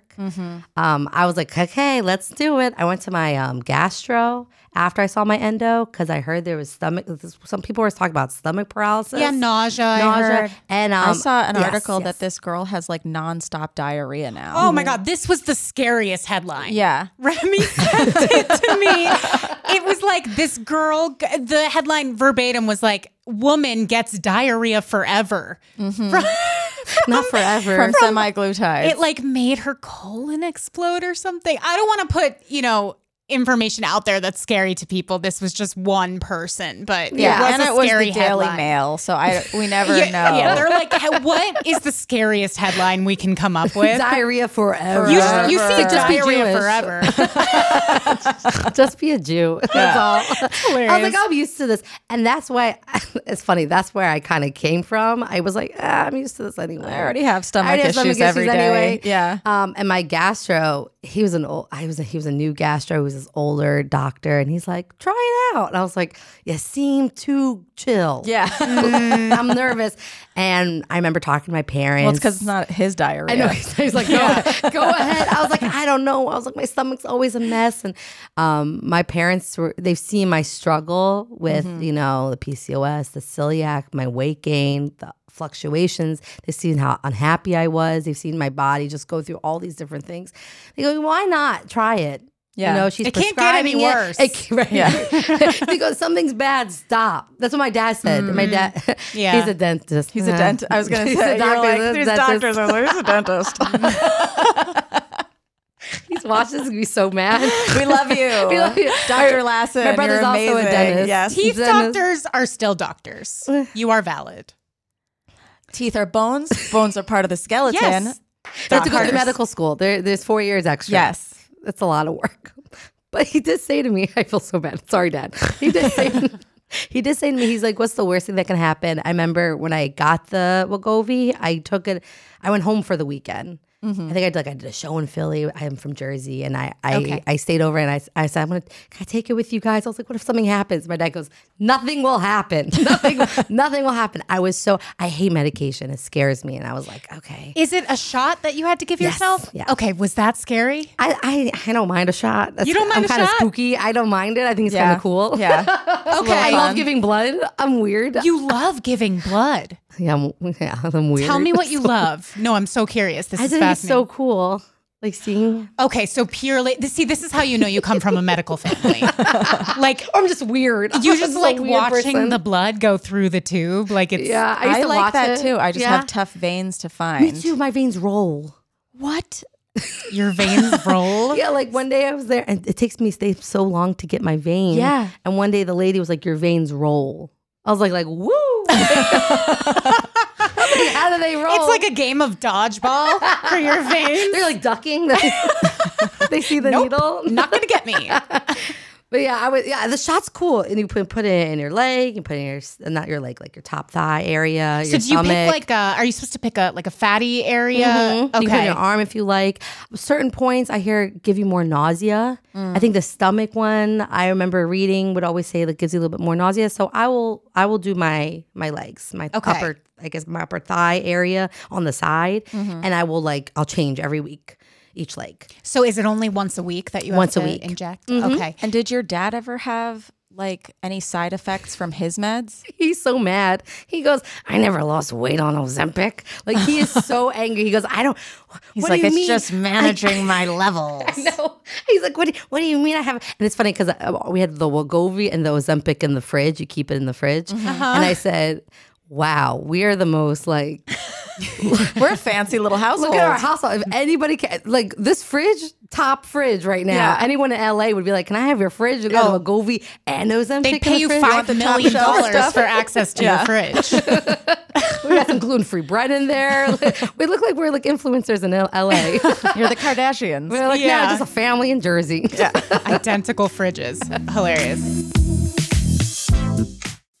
Speaker 5: Um, I was like, okay, let's do it. I went to my um, gastro after I saw my endo because I heard there was stomach. Some people were talking about stomach paralysis.
Speaker 1: Yeah, nausea. I
Speaker 5: nausea,
Speaker 1: heard.
Speaker 5: and um,
Speaker 2: I saw an
Speaker 5: yes,
Speaker 2: article
Speaker 5: yes.
Speaker 2: that this girl has like nonstop diarrhea now.
Speaker 1: Oh my God, this was the scariest headline.
Speaker 2: yeah. [laughs]
Speaker 1: Remy sent it to me. It was like this girl, the headline verbatim was like, woman gets diarrhea forever. From-
Speaker 5: not forever.
Speaker 2: From semaglutide.
Speaker 1: it like made her colon explode or something. I don't want to put, you know, information out there that's scary to people. This was just one person, but
Speaker 2: yeah,
Speaker 1: it was
Speaker 2: and
Speaker 1: a
Speaker 2: it was
Speaker 1: scary
Speaker 2: the Daily
Speaker 1: headline.
Speaker 2: Mail, so I we [laughs] never
Speaker 1: Yeah,
Speaker 2: know.
Speaker 1: yeah, they're like, what is the scariest headline we can come up with?
Speaker 5: diarrhea forever.
Speaker 1: You, you see
Speaker 5: Just be
Speaker 1: diarrhea
Speaker 5: Jewish.
Speaker 1: forever. [laughs]
Speaker 5: Just be a Jew. That's all. [laughs] I was
Speaker 1: hilarious.
Speaker 5: like, I'm used to this, and that's why it's funny. That's where I kind of came from. I was like, ah, I'm used to this anyway.
Speaker 2: I already have
Speaker 5: I
Speaker 2: stomach
Speaker 5: already have
Speaker 2: issues
Speaker 5: stomach
Speaker 2: every day.
Speaker 5: anyway.
Speaker 2: Yeah.
Speaker 5: Um, and my gastro, he was an old. I was a, he was a new gastro. He was this older doctor, and he's like, try it out. And I was like, you seem too chill.
Speaker 2: Yeah. [laughs]
Speaker 5: I'm nervous. And I remember talking to my parents.
Speaker 2: well, it's because it's not his diarrhea.
Speaker 5: I know. He's, [laughs] he's like, go, ahead, go ahead. I was like, I don't know. I was like, my stomach's always a mess. And um, my parents were, they've seen my struggle with, you know, the PCOS, the celiac, my weight gain, the fluctuations. They've seen how unhappy I was. They've seen my body just go through all these different things. They go, why not try it?
Speaker 2: Yeah.
Speaker 5: You know, she's
Speaker 1: It can't get any
Speaker 5: prescribing it.
Speaker 1: worse.
Speaker 5: It can't- [laughs] right.
Speaker 2: Yeah. [laughs]
Speaker 5: because something's bad, stop. That's what my dad said. My mm. dad,
Speaker 1: Yeah. [laughs]
Speaker 5: he's a dentist.
Speaker 2: He's a dentist. I was going to say,
Speaker 5: a
Speaker 2: you're
Speaker 5: doctor,
Speaker 2: like,
Speaker 5: he's
Speaker 2: "These
Speaker 5: dentist."
Speaker 2: doctors are like, "He's a dentist.
Speaker 5: He's watching this, gonna be so mad.
Speaker 2: we love you.
Speaker 5: We love you.
Speaker 2: Dr. Lassin.
Speaker 5: My brother's
Speaker 2: you're
Speaker 5: also a dentist.
Speaker 2: Yes.
Speaker 1: Teeth
Speaker 5: Dentist.
Speaker 1: doctors are still doctors. You are valid.
Speaker 2: Teeth are bones. Bones are part of the skeleton.
Speaker 1: Yes.
Speaker 5: They have to go to medical school. There, there's four years extra.
Speaker 2: Yes.
Speaker 5: That's a lot of work. [laughs] But he did say to me, [laughs] I feel so bad. Sorry, Dad. He did say, [laughs] he did say to me, he's like, "What's the worst thing that can happen?" I remember when I got the Wegovy, I took it. I went home for the weekend. Mm-hmm. I think I did like I did a show in Philly. I am from Jersey, and I I,
Speaker 1: Okay.
Speaker 5: I stayed over and I, I said, "I'm gonna can I take it with you guys?" I was like, "What if something happens?" My dad goes, "Nothing will happen. [laughs] nothing [laughs] nothing will happen." I was so I hate medication. It scares me, and I was like, "Okay."
Speaker 1: Is it a shot that you had to give
Speaker 5: Yes,
Speaker 1: yourself?
Speaker 5: yeah.
Speaker 1: Okay, was that scary?
Speaker 5: I, I I don't mind a shot. That's,
Speaker 1: You don't mind
Speaker 5: I'm kind of spooky. I don't mind it. I think it's kind of cool.
Speaker 2: Yeah. [laughs]
Speaker 1: Okay.
Speaker 5: I love giving blood. I'm weird.
Speaker 1: You love giving blood. [laughs]
Speaker 5: yeah, I'm, [laughs] yeah, I'm weird.
Speaker 1: Tell me what you [laughs] love. No, I'm so curious. This
Speaker 5: I
Speaker 1: is
Speaker 5: think it's
Speaker 1: fascinating.
Speaker 5: so cool. Like seeing.
Speaker 1: okay, so purely this, see, this is how you know you come from a medical family. like
Speaker 5: I'm just weird.
Speaker 1: you just like watching
Speaker 5: person.
Speaker 1: the blood go through the tube. Like it's
Speaker 5: Yeah, I, used
Speaker 2: I
Speaker 5: to
Speaker 2: like
Speaker 5: watch
Speaker 2: that
Speaker 5: it.
Speaker 2: too. I just
Speaker 5: Yeah.
Speaker 2: have tough veins to find.
Speaker 5: Me too. My veins roll.
Speaker 1: what your veins roll.
Speaker 5: Yeah, like one day I was there, and it takes me stay so long to get my veins.
Speaker 2: Yeah.
Speaker 5: and one day the lady was like, "Your veins roll." I was like, "Like woo!" How do they roll?
Speaker 1: It's like a game of dodgeball for your [laughs] veins.
Speaker 5: they're like ducking. [laughs] they see the
Speaker 1: Nope,
Speaker 5: needle.
Speaker 1: Not gonna get me. [laughs]
Speaker 5: But yeah, I would. Yeah, the shot's cool, and you put put it in your leg. You put it in your not your leg, like your top thigh area.
Speaker 1: So do you pick like a? Are you supposed to pick a like a fatty area?
Speaker 5: Mhm. You can put in your arm if you like. Certain points I hear give you more nausea.
Speaker 1: Mm.
Speaker 5: I think the stomach one I remember reading would always say that gives you a little bit more nausea. So I will I will do my my legs, my
Speaker 1: Okay.
Speaker 5: upper I guess my upper thigh area on the side,
Speaker 1: Mm-hmm.
Speaker 5: and I will like I'll change every week each leg.
Speaker 1: So is it only once a week that you have
Speaker 5: Once a week.
Speaker 1: inject?
Speaker 5: Mhm.
Speaker 1: Okay.
Speaker 2: And did your dad ever have like any side effects from his meds? [laughs]
Speaker 5: He's so mad. He goes, I never lost weight on Ozempic. Like he is so [laughs] angry. He goes, I don't.
Speaker 2: He's
Speaker 5: what do
Speaker 2: like,
Speaker 5: you
Speaker 2: it's
Speaker 5: mean?"
Speaker 2: just managing my [laughs] levels.
Speaker 5: No, he's like, what? Do, what do you mean? I have? And it's funny because we had the Wegovy and the Ozempic in the fridge. You keep it in the fridge,
Speaker 1: Mm-hmm.
Speaker 5: and
Speaker 1: Uh-huh.
Speaker 5: I said, "Wow, we are the most like [laughs]
Speaker 2: We're a fancy little household.
Speaker 5: look at our household. If anybody can like this fridge, top fridge right now.
Speaker 2: Yeah.
Speaker 5: Anyone in LA would be like, "Can I have your fridge? You got
Speaker 2: Oh.
Speaker 5: a Wegovy and Ozempic."
Speaker 1: They
Speaker 5: in
Speaker 1: pay you
Speaker 5: fridge?
Speaker 1: five
Speaker 2: the
Speaker 1: million dollars for access to [laughs]
Speaker 2: Yeah.
Speaker 1: your fridge. [laughs]
Speaker 5: We got some gluten free bread in there. we look like we're like influencers in LA.
Speaker 2: You're the Kardashians.
Speaker 5: we're like,
Speaker 1: Yeah.
Speaker 5: yeah, just a family in Jersey.
Speaker 1: Identical fridges. Hilarious.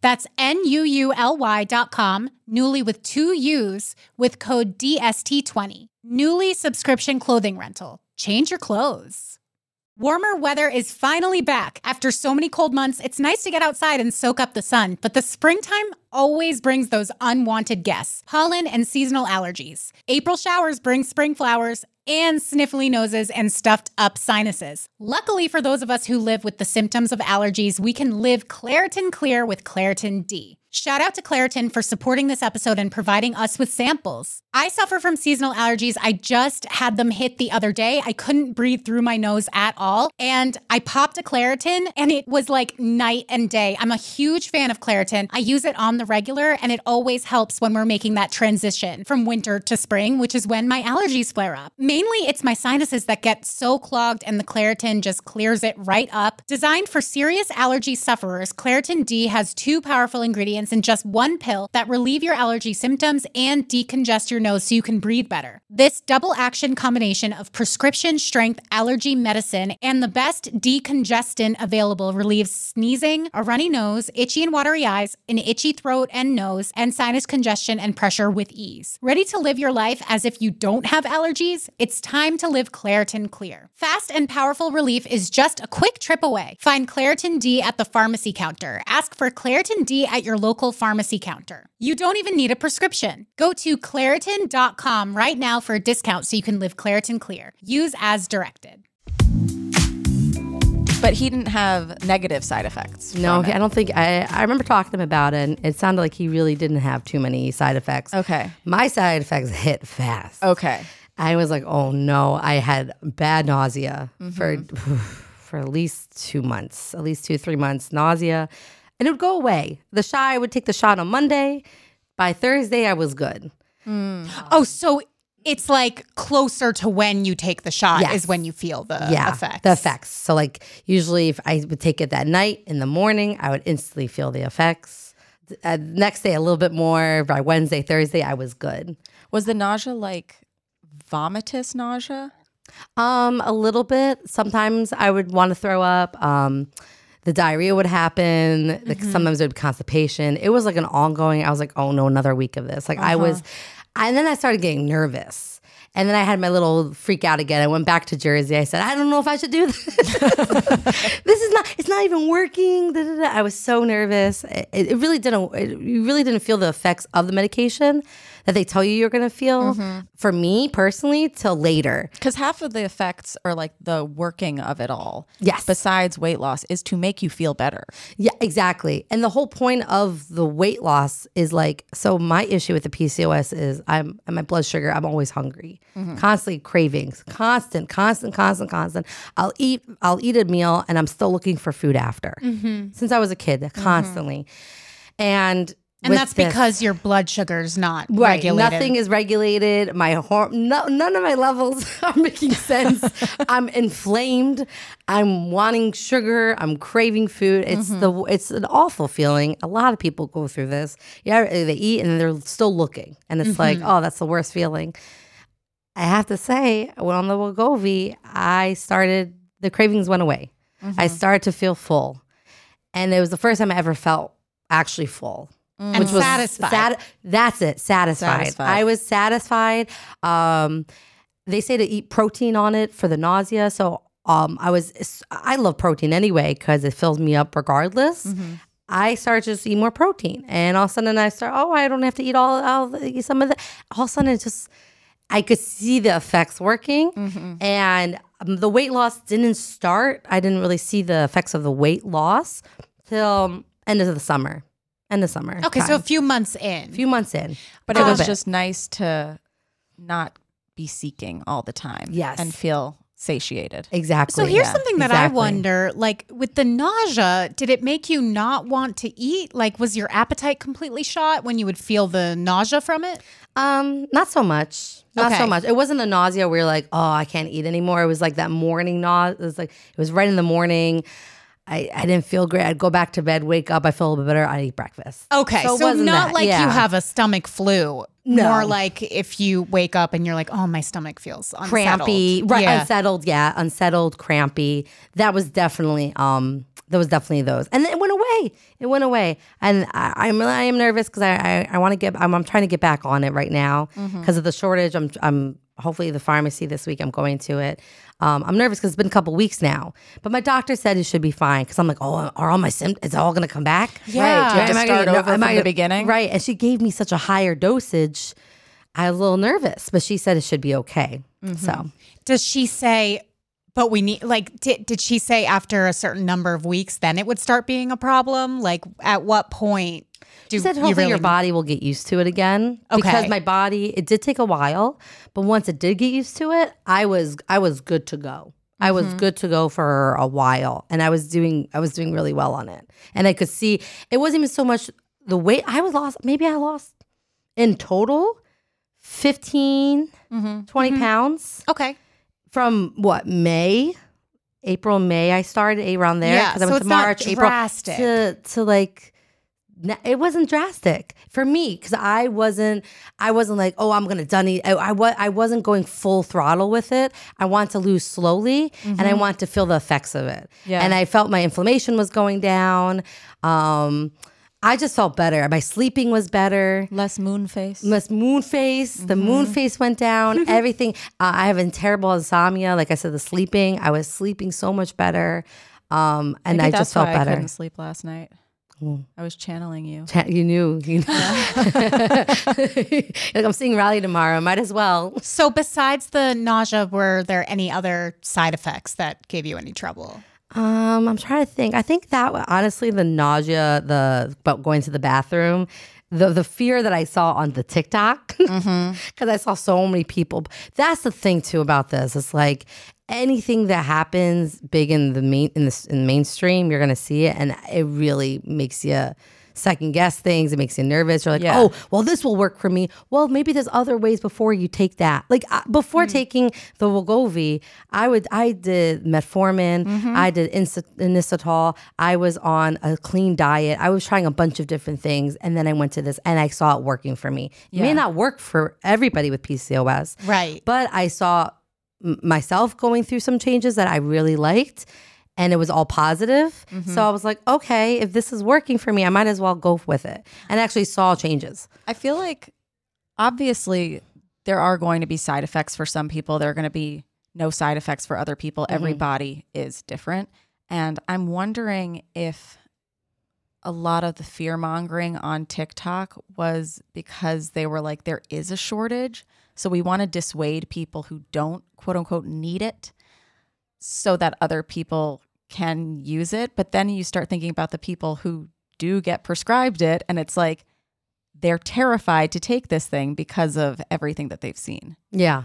Speaker 1: That's N-U-U-L-Y dot com, Nuuly with two U's, with code DST20. Nuuly subscription clothing rental. Change your clothes. Warmer weather is finally back. After so many cold months, it's nice to get outside and soak up the sun, but the springtime always brings those unwanted guests pollen and seasonal allergies. April showers bring spring flowers and sniffly noses and stuffed up sinuses. Luckily, for those of us who live with the symptoms of allergies, we can live Claritin Clear with Claritin D. Shout out to Claritin for supporting this episode and providing us with samples. I suffer from seasonal allergies. I just had them hit the other day. I couldn't breathe through my nose at all. And I popped a Claritin and it was like night and day. I'm a huge fan of Claritin. I use it on the regular and it always helps when we're making that transition from winter to spring, which is when my allergies flare up. Mainly it's my sinuses that get so clogged and the Claritin just clears it right up. Designed for serious allergy sufferers, Claritin D has two powerful ingredients in just one pill that relieve your allergy symptoms and decongest your your nose so you can breathe better. This double action combination of prescription strength allergy medicine and the best decongestant available relieves sneezing, a runny nose, itchy and watery eyes, an itchy throat and nose, and sinus congestion and pressure with ease. Ready to live your life as if you don't have allergies? It's time to live Claritin Clear. Fast and powerful relief is just a quick trip away. Find Claritin D at the pharmacy counter. Ask for Claritin D at your local pharmacy counter. You don't even need a prescription. Go to Claritin.com right now for a discount so you can live Claritin Clear. Use as directed.
Speaker 2: But he didn't have negative side effects.
Speaker 5: No,
Speaker 2: from
Speaker 5: I don't think I. I remember talking to him about it, and it sounded like he really didn't have too many side effects.
Speaker 2: Okay.
Speaker 5: my side effects hit fast.
Speaker 2: Okay.
Speaker 5: I was like, oh no, I had bad nausea for mm-hmm. [sighs] for at least two months, at least two three months, nausea, and it would go away. The shot, I would take the shot on Monday. By Thursday, I was good.
Speaker 1: Oh, so it's like closer to when you take the shot
Speaker 5: Yes.
Speaker 1: is when you feel the
Speaker 5: yeah,
Speaker 1: effects.
Speaker 5: the effects. So like usually, if I would take it that night in the morning, I would instantly feel the effects. Uh, next day, a little bit more. By Wednesday, Thursday, I was good.
Speaker 2: Was the nausea like vomitous nausea?
Speaker 5: Um, a little bit. Sometimes I would want to throw up. Um, the diarrhea would happen. Like sometimes it would be constipation. It was like an ongoing. I was like, oh no, another week of this. Like I was, and then I started getting nervous. And then I had my little freak out again. I went back to Jersey. I said, I don't know if I should do this. [laughs] this is not. It's not even working. Da, da, da. I was so nervous. It, it really didn't. It, you really didn't feel the effects of the medication that they tell you you're going to feel. Mm-hmm. For me personally, till later.
Speaker 2: Because half of the effects are like the working of it all.
Speaker 5: Yes.
Speaker 2: Besides weight loss, is to make you feel better.
Speaker 5: Yeah, exactly. And the whole point of the weight loss is like so my issue with the PCOS is I'm my blood sugar, I'm always hungry. Mm-hmm. Constantly cravings. Constant, constant, constant, constant. I'll eat I'll eat a meal and I'm still looking for food after. Mm-hmm. Since I was a kid, constantly. And
Speaker 1: And that's
Speaker 5: this-
Speaker 1: because your blood sugar's not
Speaker 5: Right.
Speaker 1: regulated.
Speaker 5: Nothing is regulated. My hor- no, none of my levels [laughs] are making sense. [laughs] I'm inflamed. I'm wanting sugar. I'm craving food. It's mm-hmm. the it's an awful feeling. A lot of people go through this. Yeah, they eat and they're still looking, and it's like, mm-hmm. oh, that's the worst feeling. I have to say, when on the Wegovy, I started the cravings went away. I mm-hmm. started to feel full, and it was the first time I ever felt actually full
Speaker 1: and
Speaker 5: which was
Speaker 1: satisfied.
Speaker 5: sat- that's it, satisfied.
Speaker 2: Satisfied.
Speaker 5: I was satisfied. Um, they say to eat protein on it for the nausea. So um, I was, I love protein anyway because it fills me up regardless.
Speaker 1: Mm-hmm.
Speaker 5: I started to just eat more protein, and all of a sudden I start. Oh, I don't have to eat all, all the, some of the. All of a sudden, it just I could see the effects working,
Speaker 1: Mm-hmm.
Speaker 5: and um, the weight loss didn't start. I didn't really see the effects of the weight loss till end of the summer. End of summer.
Speaker 1: okay, so a few months in.
Speaker 5: a few months in,
Speaker 2: But it
Speaker 5: little
Speaker 2: was
Speaker 5: bit.
Speaker 2: just nice to not be seeking all the time.
Speaker 5: Yes.
Speaker 2: And feel satiated.
Speaker 5: exactly.
Speaker 1: So here's
Speaker 5: yeah,
Speaker 1: something that I wonder like with the nausea, did it make you not want to eat? Like was your appetite completely shot when you would feel the nausea from it?
Speaker 5: Um, not so much. Not so much. It wasn't the nausea where you're like, oh, I can't eat anymore. It was like that morning nausea. It was like it was right in the morning. I, I didn't feel great. I'd go back to bed, wake up, I feel a little bit better. I'd eat breakfast.
Speaker 1: Okay, so,
Speaker 5: it wasn't that.
Speaker 1: like
Speaker 5: Yeah.
Speaker 1: you have a stomach flu.
Speaker 5: No.
Speaker 1: More like if you wake up and you're like, oh, my stomach feels unsettled.
Speaker 5: crampy, right?
Speaker 1: Yeah.
Speaker 5: Unsettled, yeah, unsettled, crampy. That was definitely um, there was definitely those, and then it went away. It went away, and I, I'm I am nervous because I I, I want to get I'm, I'm trying to get back on it right now because of the shortage. I'm I'm hopefully the pharmacy this week. I'm going to it. Um, I'm nervous because it's been a couple weeks now, but my doctor said it should be fine because I'm like, oh, are all my symptoms? Is it all going to come back?
Speaker 1: Yeah.
Speaker 2: Right. Do you have
Speaker 5: Am
Speaker 2: to
Speaker 5: I
Speaker 2: start
Speaker 5: gonna-
Speaker 2: over
Speaker 5: am
Speaker 2: from
Speaker 5: I
Speaker 2: the beginning?
Speaker 5: Right. And she gave me such a higher dosage. I was a little nervous, but she said it should be okay. So
Speaker 1: Does she say, but we need, like, did, did she say after a certain number of weeks, then it would start being a problem? Like, at what point do
Speaker 5: She said
Speaker 1: you
Speaker 5: hopefully
Speaker 1: really
Speaker 5: your body will get used to it again.
Speaker 1: Okay.
Speaker 5: Because my body, it did take a while, but once it did get used to it, I was I was good to go. I
Speaker 1: Mm-hmm.
Speaker 5: was good to go for a while. And I was doing I was doing really well on it. And I could see it wasn't even so much the weight I was lost, maybe I lost in total 15,
Speaker 1: Mm-hmm.
Speaker 5: 20 pounds
Speaker 1: Okay.
Speaker 5: from what, May? April, May, I started around there
Speaker 1: Yeah,
Speaker 5: I went to March, April to to like it wasn't drastic for me because I wasn't I wasn't like oh I'm gonna done it I, I, I wasn't going full throttle with it I want to lose slowly and I want to feel the effects of it
Speaker 2: Yeah.
Speaker 5: and I felt my inflammation was going down um I just felt better my sleeping was better
Speaker 2: Less moon face.
Speaker 5: Less moon face. The moon face went down. [laughs] Everything. Uh, I have a terrible insomnia. Like I said, the sleeping. I was sleeping so much better, um, and I just felt
Speaker 2: why I
Speaker 5: better.
Speaker 2: couldn't sleep last night. I was channeling you.
Speaker 5: Cha- You knew. You knew. [laughs] like I'm seeing Riley tomorrow. Might as well.
Speaker 1: So, besides the nausea, were there any other side effects that gave you any trouble?
Speaker 5: Um, I'm trying to think. I think that honestly, the nausea, the about going to the bathroom, the the fear that I saw on the TikTok, [laughs] because I saw so many people. That's the thing too about this. It's like anything that happens big in the main in the in the mainstream, you're gonna see it, and it really makes you second guess things. It makes you nervous. You're like,
Speaker 2: Yeah.
Speaker 5: oh, well, this will work for me. Well, maybe there's other ways before you take that. Like uh, before taking the Wegovy, I would I did metformin, I did Inositol. I was on a clean diet. I was trying a bunch of different things, and then I went to this, and I saw it working for me. It may not work for everybody with PCOS,
Speaker 1: Right.
Speaker 5: but I saw myself going through some changes that I really liked. And it was all positive. So mm-hmm. I was like, okay, if this is working for me, I might as well go with it. And actually saw changes.
Speaker 2: I feel like obviously there are going to be side effects for some people. There are going to be no side effects for other people. Mm-hmm. Every body is different. And I'm wondering if a lot of the fear mongering on TikTok was because they were like, there is a shortage. So we want to dissuade people who don't, quote unquote, need it so that other people can use it. But then you start thinking about the people who do get prescribed it. And it's like, they're terrified to take this thing because of everything that they've seen.
Speaker 5: Yeah.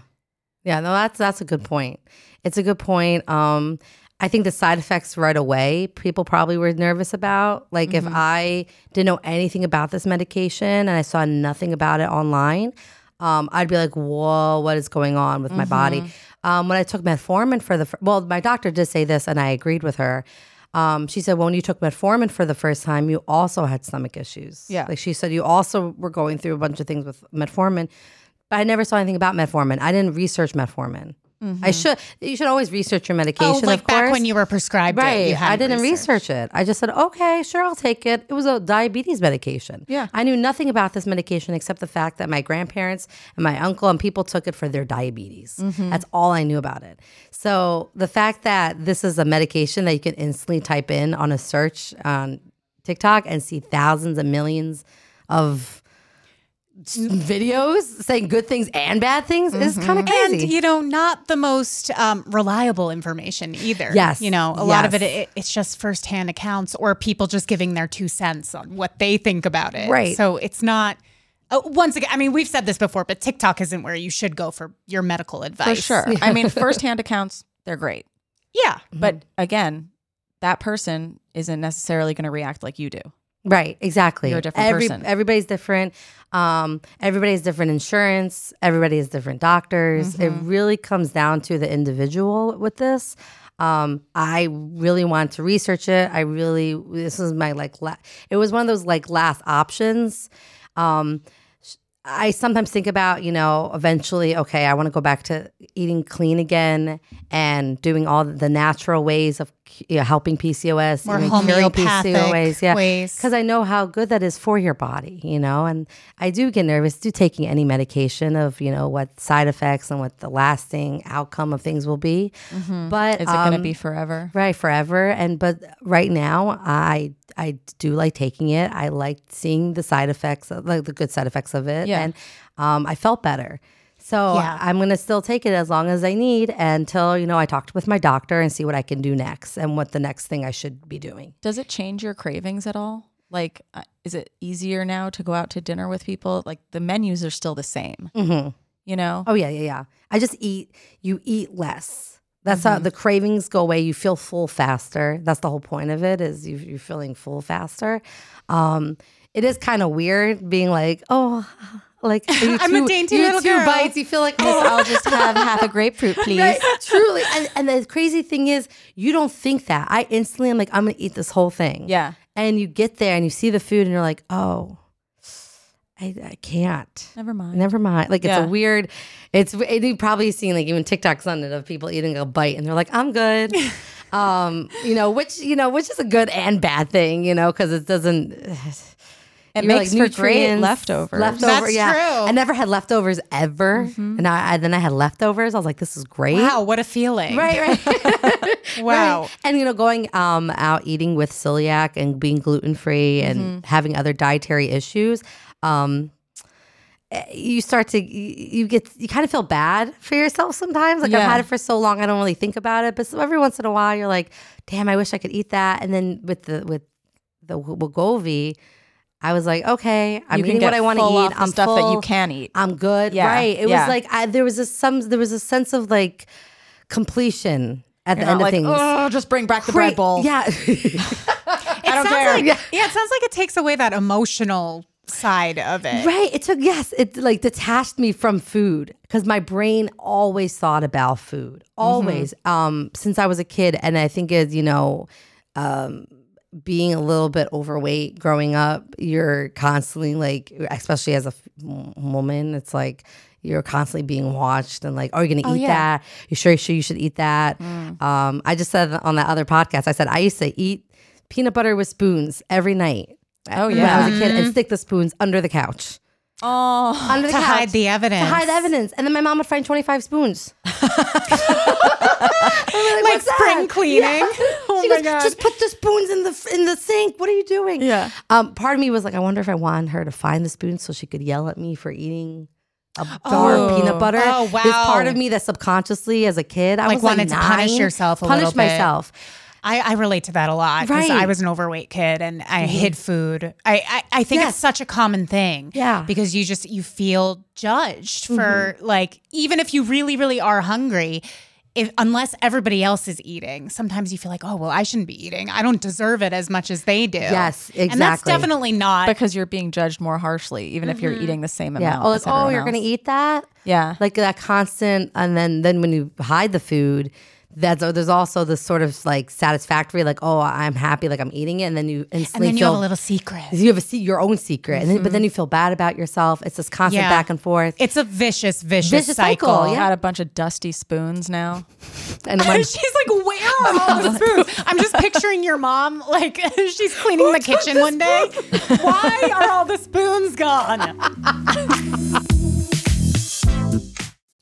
Speaker 5: Yeah, no, that's that's a good point. It's a good point. Um, I think the side effects right away, people probably were nervous about. Like if I didn't know anything about this medication and I saw nothing about it online, um, I'd be like, "Whoa, what is going on with my body?" Um, when I took metformin for the fir- well, my doctor did say this, and I agreed with her. Um, she said, when you took metformin for the first time, you also had stomach issues.
Speaker 2: Yeah.
Speaker 5: like she said, you also were going through a bunch of things with metformin. But I never saw anything about metformin. I didn't research metformin. I mm-hmm. should. You should always research your medication.
Speaker 1: Oh, like back when you were prescribed it,
Speaker 5: Right.
Speaker 1: you had
Speaker 5: I didn't research it. I just said, okay, sure, I'll take it. It was a diabetes medication.
Speaker 2: Yeah.
Speaker 5: I knew nothing about this medication except the fact that my grandparents and my uncle and people took it for their diabetes. Mm-hmm. That's all I knew about it. So the fact that this is a medication that you can instantly type in on a search on TikTok and see thousands and millions of videos saying good things and bad things is kind of crazy.
Speaker 1: And you know, not the most um, reliable information either.
Speaker 5: Yes.
Speaker 1: you know, a lot of it, it, it's just firsthand accounts or people just giving their two cents on what they think about it.
Speaker 5: Right.
Speaker 1: So it's not. Uh, once again, I mean, we've said this before, but TikTok isn't where you should go for your medical advice.
Speaker 2: For sure. [laughs] I mean, firsthand accounts, they're great.
Speaker 1: Yeah.
Speaker 2: But again, that person isn't necessarily going to react like you do.
Speaker 5: Right, exactly.
Speaker 2: You're a different
Speaker 5: Every,
Speaker 2: person.
Speaker 5: Everybody's different. Um, everybody has different insurance. Everybody has different doctors. It
Speaker 2: Mm-hmm.
Speaker 5: really comes down to the individual with this. Um, I really wanted to research it. I really this was my like la- it was one of those like last options. Um, I sometimes think about, you know, eventually, okay, I want to go back to eating clean again and doing all the natural ways of you know, helping PCOS,
Speaker 1: More
Speaker 5: even curing
Speaker 1: homeopathic
Speaker 5: yeah, because I know how good that is for your body, you know. And I do get nervous do taking any medication of, you know, what side effects and what the lasting outcome of things will be. But
Speaker 2: Is it going to
Speaker 5: um,
Speaker 2: be forever?
Speaker 5: right forever and but right now i i do like taking it i like seeing the side effects like the good side effects of it
Speaker 2: Yeah.
Speaker 5: and um i felt better so
Speaker 1: Yeah.
Speaker 5: i'm gonna still take it as long as i need until you know i talked with my doctor and see what i can do next and what the next thing i should be doing
Speaker 2: Does it change your cravings at all? Like, uh, is it easier now to go out to dinner with people? Like, the menus are still the same,
Speaker 5: mm-hmm.
Speaker 2: you know?
Speaker 5: oh yeah yeah yeah i just eat you eat less that's how the cravings go away you feel full faster that's the whole point of it is you, you're feeling full faster um it is kind of weird being like oh like [laughs]
Speaker 1: I'm a dainty
Speaker 5: you
Speaker 1: little
Speaker 5: two
Speaker 1: girl.
Speaker 5: bites you feel like oh
Speaker 2: I'll just [laughs] have half a grapefruit, please.
Speaker 5: Right, [laughs] truly. And, and the crazy thing is, you don't think that. I instantly am like, I'm gonna eat this whole thing.
Speaker 2: Yeah.
Speaker 5: and you get there and you see the food and you're like, oh, I, I can't.
Speaker 2: Never mind.
Speaker 5: Never mind. Like it's
Speaker 2: Yeah.
Speaker 5: a weird. It's and you've probably seen like even TikToks on it of people eating a bite and they're like, I'm good. um, you know, which you know, which is a good and bad thing, you know, because it doesn't. [sighs]
Speaker 2: It
Speaker 5: you're
Speaker 2: makes for great
Speaker 5: nutrients,
Speaker 2: leftovers.
Speaker 5: Leftover,
Speaker 8: That's
Speaker 5: yeah.
Speaker 8: true.
Speaker 5: I never had leftovers ever, and I, I then I had leftovers. I was like, this is great.
Speaker 1: Wow, what a feeling.
Speaker 5: Right, right. [laughs]
Speaker 1: Wow.
Speaker 5: Right. And you know, going um out eating with celiac and being gluten free and
Speaker 2: Mm-hmm.
Speaker 5: having other dietary issues, um eh, you start to you you get you kind of feel bad for yourself sometimes. Like I've had it for so long, I don't really think about it. But so every once in a while, you're like, "Damn, I wish I could eat that." And then with the with the Wegovy, I was like, "Okay, I'm
Speaker 2: you
Speaker 5: eating what I want to eat. I'm
Speaker 2: stuff that you
Speaker 5: full.
Speaker 2: can eat.
Speaker 5: I'm good.
Speaker 2: Yeah,
Speaker 5: Right. It
Speaker 2: yeah.
Speaker 5: was like I, there was a some there was a sense of like completion at
Speaker 2: You're
Speaker 5: the end
Speaker 2: not
Speaker 5: of things.
Speaker 2: oh, just bring back the bread bowl.
Speaker 5: Yeah. [laughs]
Speaker 1: It
Speaker 2: don't
Speaker 1: sounds
Speaker 2: care.
Speaker 1: Like,
Speaker 5: Yeah.
Speaker 1: yeah. it sounds like it takes away that emotional side of it.
Speaker 5: right. It took yes, it like detached me from food because my brain always thought about food. Always. Um, since I was a kid. And I think as, you know, um being a little bit overweight growing up, you're constantly like, especially as a f- woman, it's like you're constantly being watched and like, are you going to eat
Speaker 2: yeah.
Speaker 5: that? You sure, sure you should eat that? Um, I just said on that other podcast, I said I used to eat peanut butter with spoons every night.
Speaker 2: Oh,
Speaker 5: when I
Speaker 2: yeah.
Speaker 5: was a kid, and stick the spoons under the couch.
Speaker 2: Oh,
Speaker 5: Under the
Speaker 1: To
Speaker 5: couch
Speaker 1: hide the evidence.
Speaker 5: To hide the evidence, and then my mom would find twenty five spoons. [laughs]
Speaker 1: Like spring cleaning. [laughs] Oh
Speaker 5: she
Speaker 1: my
Speaker 5: goes,
Speaker 1: God.
Speaker 5: just put the spoons in the in the sink. What are you doing?
Speaker 2: Yeah.
Speaker 5: Um, part of me was like, I wonder if I wanted her to find the spoon so she could yell at me for eating a jar of peanut butter.
Speaker 1: Oh,
Speaker 5: There's part of me that subconsciously, as a kid, I
Speaker 1: Like
Speaker 5: was like
Speaker 1: wanted to punish yourself a
Speaker 5: punish
Speaker 1: little bit.
Speaker 5: myself.
Speaker 1: I, I relate to that a lot because
Speaker 5: Right. Mm-hmm.
Speaker 1: I was an overweight kid and I hid food. I, I, I think
Speaker 5: Yes.
Speaker 1: it's such a common thing.
Speaker 5: Yeah. Mm-hmm.
Speaker 1: Because you just you feel judged for like even if you really, really are hungry, if unless everybody else is eating, sometimes you feel like, oh well, I shouldn't be eating. I don't deserve it as much as they do.
Speaker 5: Yes, exactly.
Speaker 1: And that's definitely not
Speaker 2: because you're being judged more harshly, even if you're mm-hmm. eating the same
Speaker 5: Yeah.
Speaker 2: amount.
Speaker 5: Oh,
Speaker 2: as
Speaker 5: like, oh, you're gonna eat that?
Speaker 2: Yeah.
Speaker 5: like that constant and then then when you hide the food that's oh, there's also this sort of like satisfactory like oh i'm happy like i'm eating it and then you
Speaker 1: and then you
Speaker 5: feel
Speaker 1: have a little secret.
Speaker 5: you have a se- your own secret and then, but then mm-hmm. you feel bad about yourself it's this constant
Speaker 1: Yeah.
Speaker 5: back and forth
Speaker 1: It's a vicious, vicious,
Speaker 5: Vicious cycle,
Speaker 1: cycle.
Speaker 5: yeah.
Speaker 2: Got a bunch of dusty spoons now. [laughs]
Speaker 5: and when, [laughs]
Speaker 1: She's like, where are all the [laughs] spoons? I'm just picturing your mom, like she's cleaning the kitchen one day. Why are all the spoons gone?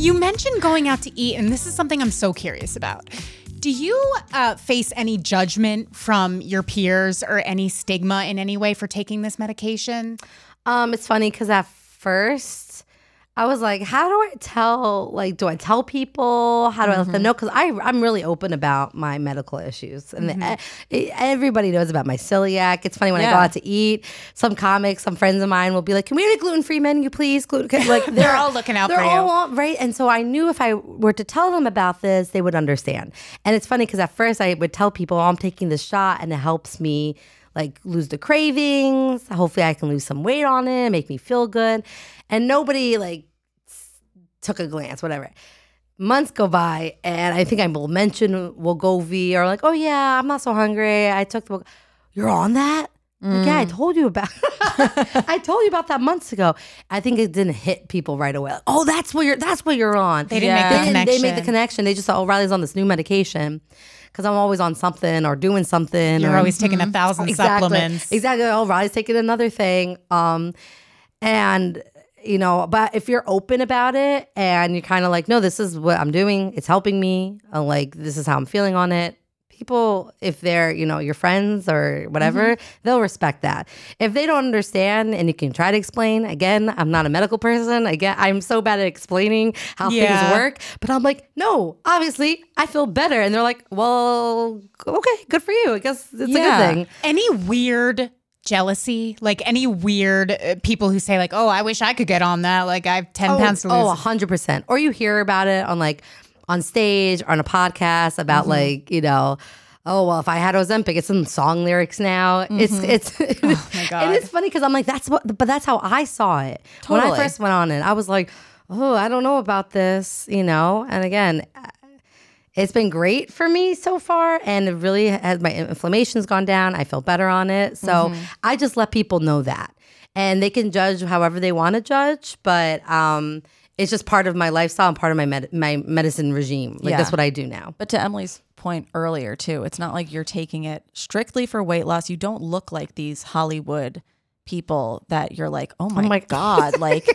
Speaker 1: You mentioned going out to eat, and this is something I'm so curious about. Do you uh, face any judgment from your peers or any stigma in any way for taking this medication?
Speaker 5: um it's funny because at first I was like, how do I tell? Like, do I tell people? How do I let them mm-hmm. know? Because I I'm really open about my medical issues, and the- mm-hmm. e- everybody knows about my celiac. It's funny when I go out to eat. Some comics, some friends of mine will be like, "Can we have a gluten free menu, please?" Gluten [laughs] like they're,
Speaker 1: all looking out
Speaker 5: they're
Speaker 1: for
Speaker 5: all right. And so I knew if I were to tell them about this, they would understand. And it's funny because at first I would tell people, oh, "I'm taking this shot, and it helps me." Like lose the cravings. Hopefully, I can lose some weight on it, make me feel good. And nobody like took a glance, whatever. Months go by, and I think I will mention Wegovy or like, oh yeah, I'm not so hungry. I took the. You're on that? Like, yeah, I told you about. [laughs] I told you about that months ago. I think it didn't hit people right away. Like, oh, that's what you're. That's what you're on.
Speaker 1: They didn't
Speaker 2: Yeah.
Speaker 1: make the
Speaker 5: They
Speaker 1: connection.
Speaker 5: They make the connection. They just thought, oh, Riley's on this new medication because I'm always on something or doing something.
Speaker 1: You're
Speaker 5: or,
Speaker 1: always taking a thousand supplements.
Speaker 5: Exactly. Oh, Riley's taking another thing. Um, and you know, but if you're open about it and you're kind of like, no, this is what I'm doing. It's helping me. uh, like this is how I'm feeling on it. people, if they're, you know, your friends or whatever,
Speaker 2: Mm-hmm.
Speaker 5: they'll respect that. If they don't understand and you can try to explain, again, I'm not a medical person. Again, I'm so bad at explaining how
Speaker 1: Yeah.
Speaker 5: things work. But I'm like, no, obviously I feel better. And they're like, well, okay, good for you. I guess it's
Speaker 2: Yeah.
Speaker 5: a good thing.
Speaker 1: Any weird jealousy, like any weird uh, people who say like, "Oh, I wish I could get on that." Like I have ten pounds to lose.
Speaker 5: Oh, hundred percent. Or you hear about it on like on stage or on a podcast about
Speaker 1: Mm-hmm.
Speaker 5: like you know. Oh well, if I had Ozempic, it's in song lyrics now. It's it's
Speaker 1: Mm-hmm. [laughs] Oh my God. [laughs]
Speaker 5: and it's funny because I'm like that's what, but that's how I saw it when I first went on it. I was like, oh, I don't know about this, you know. And again, it's been great for me so far, and it really has my inflammation's gone down. I feel better on it, so
Speaker 2: Mm-hmm.
Speaker 5: I just let people know that, and they can judge however they want to judge, but um, it's just part of my lifestyle and part of my med- my medicine regime. Like
Speaker 2: Yeah.
Speaker 5: that's what I do now.
Speaker 2: But to Emily's point earlier, too, it's not like you're taking it strictly for weight loss. You don't look like these Hollywood people that you're like, oh my,
Speaker 5: my
Speaker 2: God. [laughs] Like,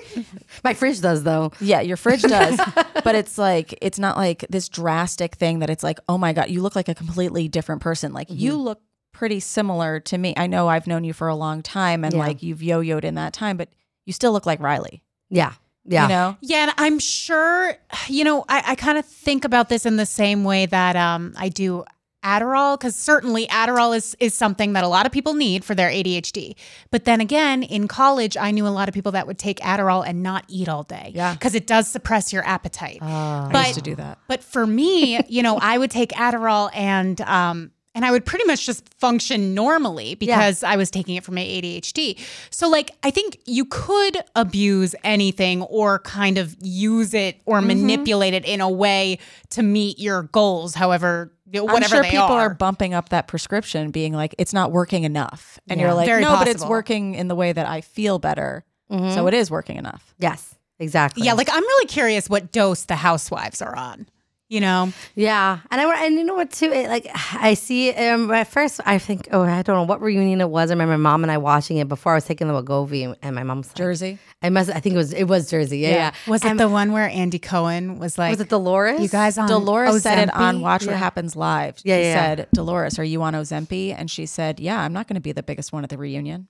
Speaker 5: My fridge does though.
Speaker 2: yeah, your fridge [laughs] does. but it's like, it's not like this drastic thing that it's like, oh my God, you look like a completely different person. Like, you
Speaker 5: Mm-hmm.
Speaker 2: look pretty similar to me. I know I've known you for a long time and
Speaker 5: Yeah.
Speaker 2: like you've yo yoed in that time, but you still look like Riley.
Speaker 5: Yeah, yeah.
Speaker 2: You know?
Speaker 1: Yeah, and I'm sure, you know, I, I kind of think about this in the same way that um, I do Adderall, because certainly Adderall is is something that a lot of people need for their ADHD. But then again, in college, I knew a lot of people that would take Adderall and not eat all day.
Speaker 2: Yeah.
Speaker 1: Because it does suppress your appetite.
Speaker 2: I
Speaker 1: But-
Speaker 2: used to do that.
Speaker 1: But for me, you know, I would take Adderall and um and I would pretty much just function normally because I was taking it for my ADHD. So like I think you could abuse anything or kind of use it or
Speaker 2: Mm-hmm.
Speaker 1: manipulate it in a way to meet your goals, however whatever
Speaker 2: I'm sure
Speaker 1: they
Speaker 2: people are.
Speaker 1: are.
Speaker 2: bumping up that prescription, being like, it's not working enough. And
Speaker 5: Yeah.
Speaker 2: you're like,
Speaker 1: Very
Speaker 2: no, but it's working in the way that I feel better. So mm-hmm. it is working enough.
Speaker 5: Yes, exactly.
Speaker 1: Yeah, like I'm really curious what dose the housewives are on. You know?
Speaker 5: Yeah, and I and you know what too? It, like I see um, at first, I think oh I don't know what reunion it was. I remember my mom and I watching it before I was taking the Wegovy, and, and my mom's like,
Speaker 2: Jersey.
Speaker 5: I must. I think it was it was Jersey. Yeah, yeah.
Speaker 1: Was it the one where Andy Cohen was like
Speaker 5: Was it Dolores?
Speaker 1: You guys on
Speaker 2: Dolores said it on? Watch What Happens Live.
Speaker 5: Yeah,
Speaker 2: he
Speaker 5: yeah, yeah.
Speaker 2: said, Dolores, are you on Ozempic? And she said, Yeah, I'm not going to be the biggest one at the reunion.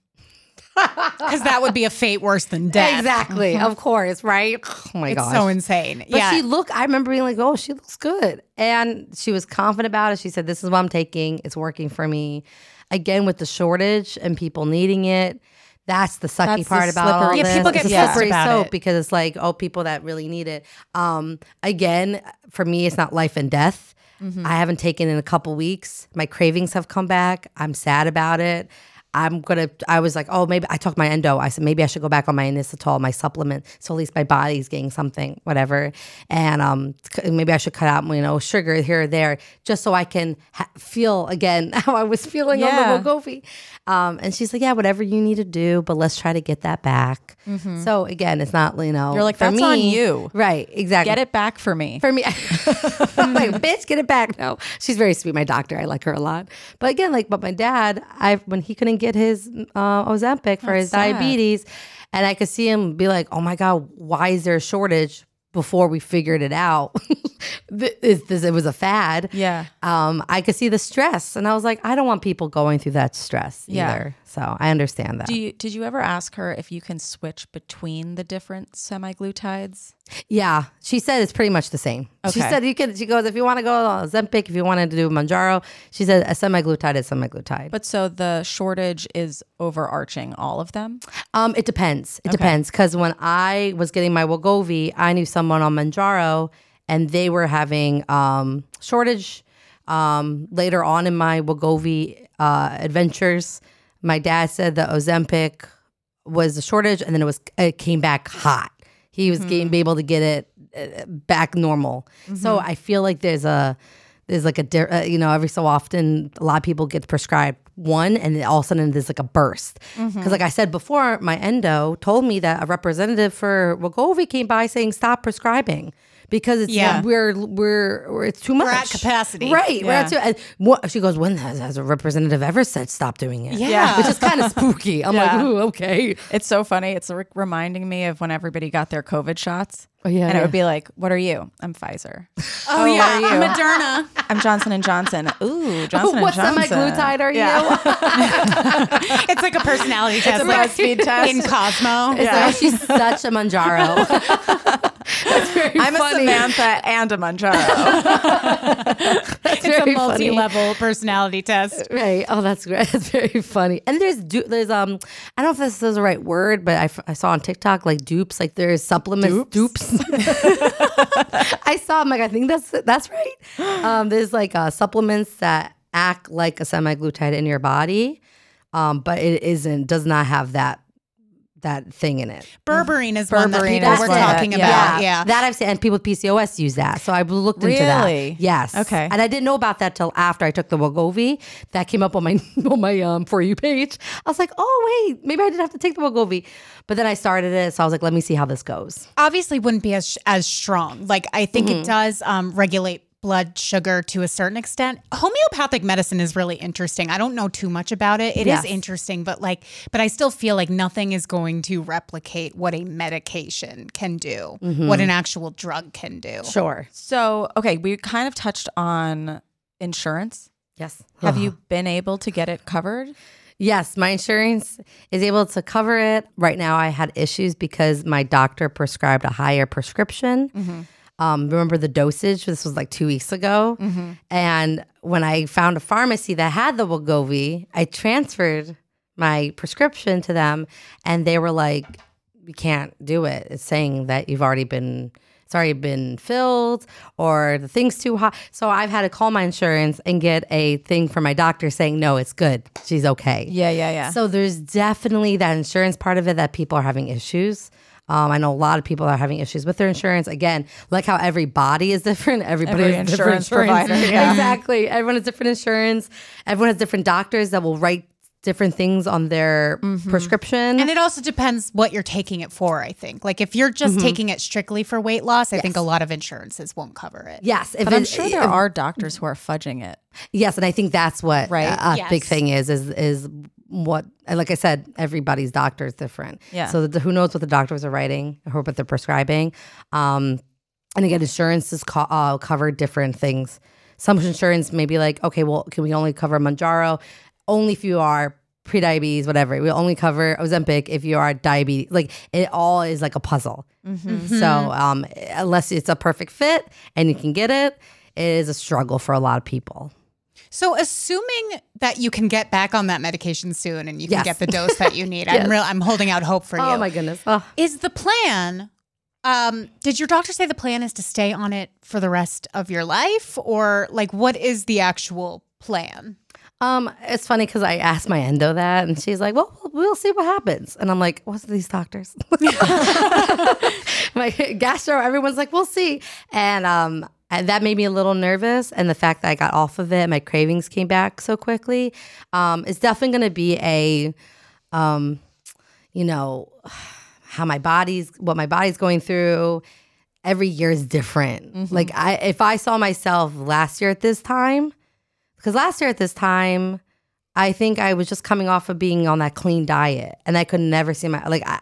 Speaker 1: Because that would be a fate worse than death.
Speaker 5: Exactly, of course, right? Oh my
Speaker 1: It's
Speaker 5: gosh,
Speaker 1: so insane.
Speaker 5: But
Speaker 1: yeah.
Speaker 5: she looked. I remember being like, "Oh, she looks good," and she was confident about it. She said, "This is what I'm taking. It's working for me." Again, with the shortage and people needing it, that's the sucky
Speaker 2: That's the
Speaker 5: part about all
Speaker 2: slippery-
Speaker 1: Yeah,
Speaker 5: this.
Speaker 1: people get
Speaker 5: a
Speaker 1: pissed
Speaker 5: slippery
Speaker 1: about
Speaker 5: soap
Speaker 1: it.
Speaker 5: because it's like, oh, people that really need it. Um, again, for me, it's not life and death.
Speaker 1: Mm-hmm.
Speaker 5: I haven't taken in a couple weeks. My cravings have come back. I'm sad about it. I'm gonna. I was like, oh, maybe I talked my endo. I said maybe I should go back on my inositol, my supplement, so at least my body's getting something, whatever. And um, maybe I should cut out, you know, sugar here or there, just so I can ha- feel again [laughs] how I was feeling
Speaker 2: Yeah.
Speaker 5: on the Wegovy. Um, and she's like, yeah, whatever you need to do, but let's try to get that back. So again, it's not, you know,
Speaker 2: You're like,
Speaker 5: for
Speaker 2: "That's
Speaker 5: me,
Speaker 2: on you."
Speaker 5: right? Exactly.
Speaker 2: Get it back for me.
Speaker 5: For me, [laughs] I'm like, bitch, get it back. No, she's very sweet. My doctor, I like her a lot. But again, like, but my dad, I when he couldn't get his uh, Ozempic for his
Speaker 2: sad.
Speaker 5: diabetes, and I could see him be like, oh my god, why is there a shortage? Before we figured it out, [laughs] Th- is this it was a fad.
Speaker 2: Yeah.
Speaker 5: Um, I could see the stress, and I was like, I don't want people going through that stress
Speaker 2: Yeah.
Speaker 5: either. So I understand that.
Speaker 2: Do you, did you ever ask her if you can switch between the different semaglutides?
Speaker 5: Yeah, she said it's pretty much the same. She said you can. She goes if you want to go on Ozempic, if you wanted to do Mounjaro, she said a semaglutide is semaglutide.
Speaker 2: But so the shortage is overarching all of them?
Speaker 5: Um, it depends. It depends because when I was getting my Wegovy, I knew someone on Mounjaro, and they were having um shortage. Um, later on in my Wegovy uh, adventures, my dad said the Ozempic was a shortage, and then it was it came back hot. He was getting be able to get it uh, back normal. So I feel like there's a there's like a uh, you know every so often a lot of people get prescribed one and then all of a sudden there's like a burst. Because like I said before my endo told me that a representative for Wegovy came by saying stop prescribing because it's
Speaker 1: Yeah.
Speaker 5: we're, we're we're it's too much.
Speaker 1: We're at capacity.
Speaker 5: right? We're at too, and what, she goes, when has, has a representative ever said stop doing it?
Speaker 1: Yeah.
Speaker 5: which is kind of [laughs] spooky. I'm
Speaker 2: Yeah.
Speaker 5: like, ooh, okay.
Speaker 2: It's so funny. It's re- reminding me of when everybody got their COVID shots.
Speaker 5: Oh, yeah,
Speaker 2: and
Speaker 5: yeah.
Speaker 2: it would be like, "What are you? I'm Pfizer. [laughs]
Speaker 1: Oh, yeah,
Speaker 2: what are you?
Speaker 1: Moderna. [laughs]
Speaker 2: I'm Johnson and Johnson. Ooh, Johnson
Speaker 5: what
Speaker 2: and Johnson.
Speaker 5: semaglutide are you?
Speaker 1: It's like a personality test.
Speaker 2: a
Speaker 1: like
Speaker 2: BuzzFeed test.
Speaker 1: in Cosmo.
Speaker 5: It's like, oh, she's such a Mounjaro. That's very
Speaker 2: I'm
Speaker 5: funny.
Speaker 2: a Samantha and a Mounjaro.
Speaker 1: It's a multi-level personality test.
Speaker 5: Right. Oh, that's great. [laughs] That's very funny. And there's du- there's um I don't know if this is the right word, but I, f- I saw on TikTok like dupes, like there's supplements dupes. [laughs] I saw. I'm like, I think that's that's right. Um, there's like uh, supplements that act like a semaglutide in your body, um, but it isn't. Does not have that that thing in it.
Speaker 1: Berberine is one that people were talking
Speaker 2: yeah.
Speaker 1: about. Yeah.
Speaker 5: That I've seen, and people with PCOS use that. So I looked into that.
Speaker 2: Really?
Speaker 5: Yes.
Speaker 2: Okay.
Speaker 5: And I didn't know about that till after I took the Wegovy. That came up on my [laughs] on my um for you page. I was like, oh wait, maybe I didn't have to take the Wegovy. But then I started it, so I was like, let me see how this goes.
Speaker 1: Obviously, wouldn't be as as strong. Like I think
Speaker 5: Mm-hmm.
Speaker 1: it does um, regulate blood sugar to a certain extent. Homeopathic medicine is really interesting. I don't know too much about it. It is
Speaker 5: Yes.
Speaker 1: interesting, but like, but I still feel like nothing is going to replicate what a medication can do,
Speaker 5: Mm-hmm.
Speaker 1: what an actual drug can do.
Speaker 5: Sure.
Speaker 2: so, okay, we kind of touched on insurance.
Speaker 5: Yes.
Speaker 2: Have you been able to get it covered?
Speaker 5: Yes, my insurance is able to cover it. Right now, I had issues because my doctor prescribed a higher prescription. Um, remember the dosage? This was like two weeks ago. And when I found a pharmacy that had the Wegovy, I transferred my prescription to them, and they were like, "We can't do it. It's saying that you've already been." It's already been filled, or the thing's too hot. So I've had to call my insurance and get a thing from my doctor saying, no, it's good. She's okay.
Speaker 2: Yeah, yeah, yeah.
Speaker 5: So there's definitely that insurance part of it that people are having issues. Um, I know a lot of people are having issues with their insurance. Again, like how every body is different, everybody
Speaker 2: Every
Speaker 5: has different
Speaker 2: insurance provider, [laughs] yeah.
Speaker 5: Exactly. Everyone has different insurance. Everyone has different doctors that will write different things on their mm-hmm. prescription.
Speaker 1: And it also depends what you're taking it for, I think. Like if you're just mm-hmm. taking it strictly for weight loss, I think a lot of insurances won't cover it.
Speaker 5: yes, if
Speaker 2: but I'm sure there
Speaker 5: if-
Speaker 2: are doctors who are fudging it.
Speaker 5: Yes, and I think that's what
Speaker 2: Right.
Speaker 5: a, a big
Speaker 1: Yes.
Speaker 5: thing is is is what like I said, everybody's doctor is different.
Speaker 2: Yeah.
Speaker 5: So the, who knows what the doctors are writing or what they're prescribing. Um, and again, insurance is co- uh, cover different things. Some insurance may be like, okay, well, can we only cover Mounjaro? Only if you are pre-diabetes, whatever. We only cover Ozempic if you are diabetes. Like it all is like a puzzle. So um, unless it's a perfect fit and you can get it, it is a struggle for a lot of people.
Speaker 1: So assuming that you can get back on that medication soon and you can
Speaker 5: Yes.
Speaker 1: get the dose that you [laughs] need, I'm real I'm holding out hope for you.
Speaker 5: Oh my goodness. Oh.
Speaker 1: Is the plan um did your doctor say the plan is to stay on it for the rest of your life or like what is the actual plan?
Speaker 5: Um, it's funny because I asked my endo that, and she's like, "Well, we'll see what happens." And I'm like, "What's these doctors?" [laughs] [laughs] my gastro, everyone's like, "We'll see," and um, and that made me a little nervous. And the fact that I got off of it, my cravings came back so quickly. Um, it's definitely going to be a, um, you know, [sighs] how my body's, what my body's going through. Every year is different. Like I, if I saw myself last year at this time, because last year at this time, I think I was just coming off of being on that clean diet, and I could never see my like I,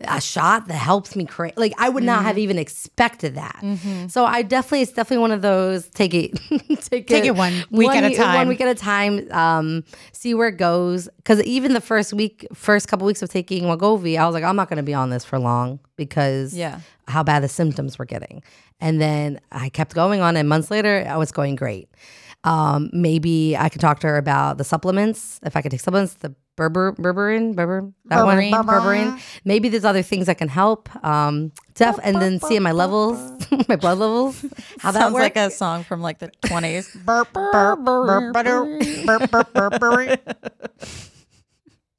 Speaker 5: a shot that helps me create. Like I would not
Speaker 1: Mm-hmm.
Speaker 5: have even expected that. So I definitely, it's definitely one of those. Take it, [laughs] take,
Speaker 1: Take it one week at a time.
Speaker 5: One week at a time. Um, see where it goes. Because even the first week, first couple weeks of taking Wegovy, I was like, I'm not going to be on this for long because
Speaker 2: Yeah.
Speaker 5: how bad the symptoms were getting. And then I kept going on, and months later, I was going great. Um, maybe I could talk to her about the supplements. If I could take supplements, the berber, berberin, berber, that
Speaker 1: Berberine.
Speaker 5: one, berberin. Maybe there's other things that can help. Um, def, and then see my levels, my blood levels, how that
Speaker 2: Sounds
Speaker 5: works.
Speaker 2: like a song from like the 20s.
Speaker 1: Burp, burp, burp, butter, burp, burp, burp, burp.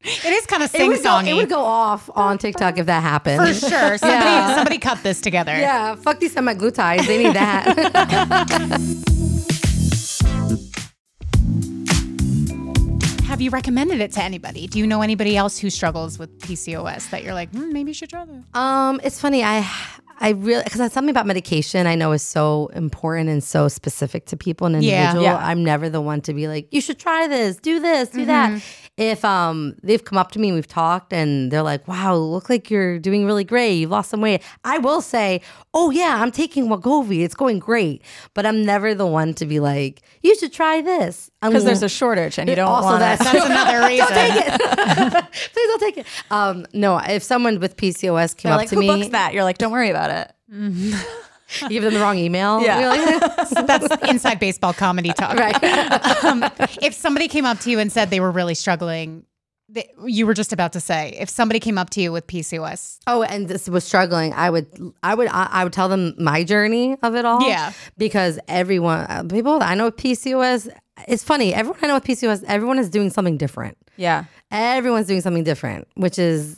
Speaker 1: It is kind of
Speaker 5: it
Speaker 1: sing
Speaker 5: would, go, it would go off on TikTok if that happened.
Speaker 1: For sure. Somebody, somebody cut this together.
Speaker 5: Yeah, fuck these semaglutides. They need that.
Speaker 1: Have you recommended it to anybody? Do you know anybody else who struggles with PCOS that you're like, hmm, maybe you should try this?
Speaker 5: Um, it's funny. I I really because that's something about medication I know is so important and so specific to people and individual.
Speaker 2: Yeah.
Speaker 5: I'm never the one to be like, you should try this, do this, do that. If um they've come up to me and we've talked and they're like, wow, look like you're doing really great, you've lost some weight. I will say, oh yeah, I'm taking Wegovy, it's going great. But I'm never the one to be like, you should try this
Speaker 2: Because there's a shortage and you don't
Speaker 5: also
Speaker 2: want
Speaker 5: that's,
Speaker 2: to. [laughs]
Speaker 1: That's another [laughs] reason.
Speaker 5: to take it [laughs] Please don't take it. Um, no, if someone with PCOS came
Speaker 2: They're
Speaker 5: up
Speaker 2: like,
Speaker 5: to
Speaker 2: who
Speaker 5: me,
Speaker 2: books that? You're like, don't worry about it.
Speaker 5: You give them the wrong email.
Speaker 2: Yeah.
Speaker 5: Like, [laughs]
Speaker 1: That's inside baseball comedy talk.
Speaker 5: right. [laughs]
Speaker 1: um, if somebody came up to you and said they were really struggling, th- you were just about to say, if somebody came up to you with PCOS,
Speaker 5: Oh, and this was struggling. I would, I would, I, I would tell them my journey of it all.
Speaker 1: Yeah.
Speaker 5: because everyone, uh, people that I know with PCOS, it's funny. Everyone I know with PCOS, everyone is doing something different.
Speaker 2: Yeah.
Speaker 5: Everyone's doing something different, which is,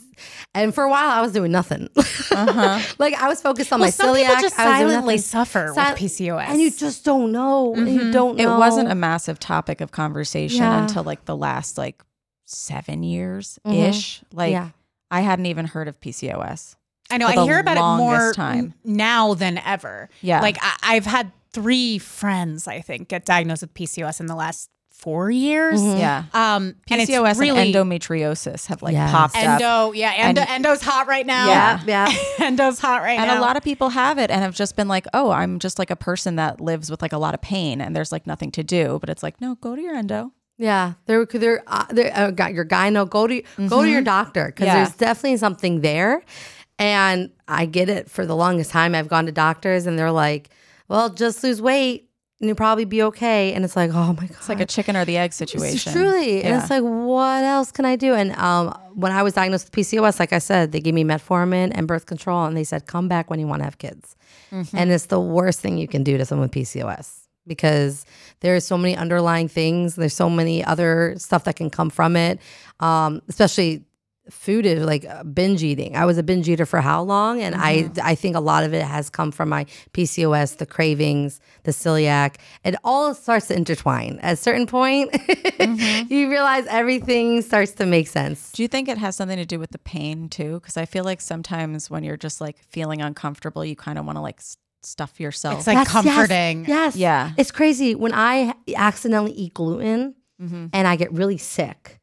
Speaker 5: and for a while I was doing nothing. Uh-huh. [laughs] like I was focused on
Speaker 1: well,
Speaker 5: my
Speaker 1: some
Speaker 5: celiac.
Speaker 1: people just
Speaker 5: I was
Speaker 1: silently suffer
Speaker 5: Sil-
Speaker 1: with PCOS,
Speaker 5: and you just don't know. and You mm-hmm. don't
Speaker 2: It wasn't a massive topic of conversation
Speaker 5: Yeah.
Speaker 2: until like the last like seven years ish. Mm-hmm. Like
Speaker 5: Yeah.
Speaker 2: I hadn't even heard of PCOS.
Speaker 1: I know
Speaker 2: for
Speaker 1: I
Speaker 2: the
Speaker 1: hear about it more
Speaker 2: longest time.
Speaker 1: now than ever.
Speaker 2: Yeah.
Speaker 1: like I, I've had three friends, I think, get diagnosed with PCOS in the last four years.
Speaker 2: Yeah.
Speaker 1: Um, and
Speaker 2: PCOS
Speaker 1: really
Speaker 2: and endometriosis have like
Speaker 5: Yes.
Speaker 2: popped up.
Speaker 1: endo. Yeah, endo,
Speaker 2: And-
Speaker 1: endo's hot right now.
Speaker 2: Yeah.
Speaker 5: Yeah. [laughs]
Speaker 1: endo's hot right
Speaker 2: And
Speaker 1: now.
Speaker 2: And a lot of people have it and have just been like, oh, I'm just like a person that lives with like a lot of pain and there's like nothing to do. But it's like, no, go to your endo.
Speaker 5: Yeah, there, there, uh, there. Uh, got your gyno. Go to go to your doctor because
Speaker 2: Yeah.
Speaker 5: there's definitely something there. And I get it. For the longest time, I've gone to doctors and they're like, "Well, just lose weight and you'll probably be okay." And it's like, "Oh my god!"
Speaker 2: It's like a chicken or the egg situation.
Speaker 5: Truly, and it's like, what else can I do? And um, when I was diagnosed with PCOS, like I said, they gave me metformin and birth control, and they said, "Come back when you want to have kids."
Speaker 2: Mm-hmm.
Speaker 5: And it's the worst thing you can do to someone with PCOS because there's so many underlying things. There's so many other stuff that can come from it, um, especially food is like uh, binge eating. I was a binge eater for how long? And I mm-hmm. I think a lot of it has come from my PCOS, the cravings, the celiac. It all starts to intertwine. At a certain point, mm-hmm. [laughs] you realize everything starts to make sense.
Speaker 2: Do you think it has something to do with the pain too? Because I feel like sometimes when you're just like feeling uncomfortable, you kind of want to like s- stuff yourself.
Speaker 1: It's like
Speaker 5: That's- yes,
Speaker 1: comforting.
Speaker 5: Yes.
Speaker 2: Yeah.
Speaker 5: It's crazy. When I accidentally eat gluten mm-hmm. and I get really sick,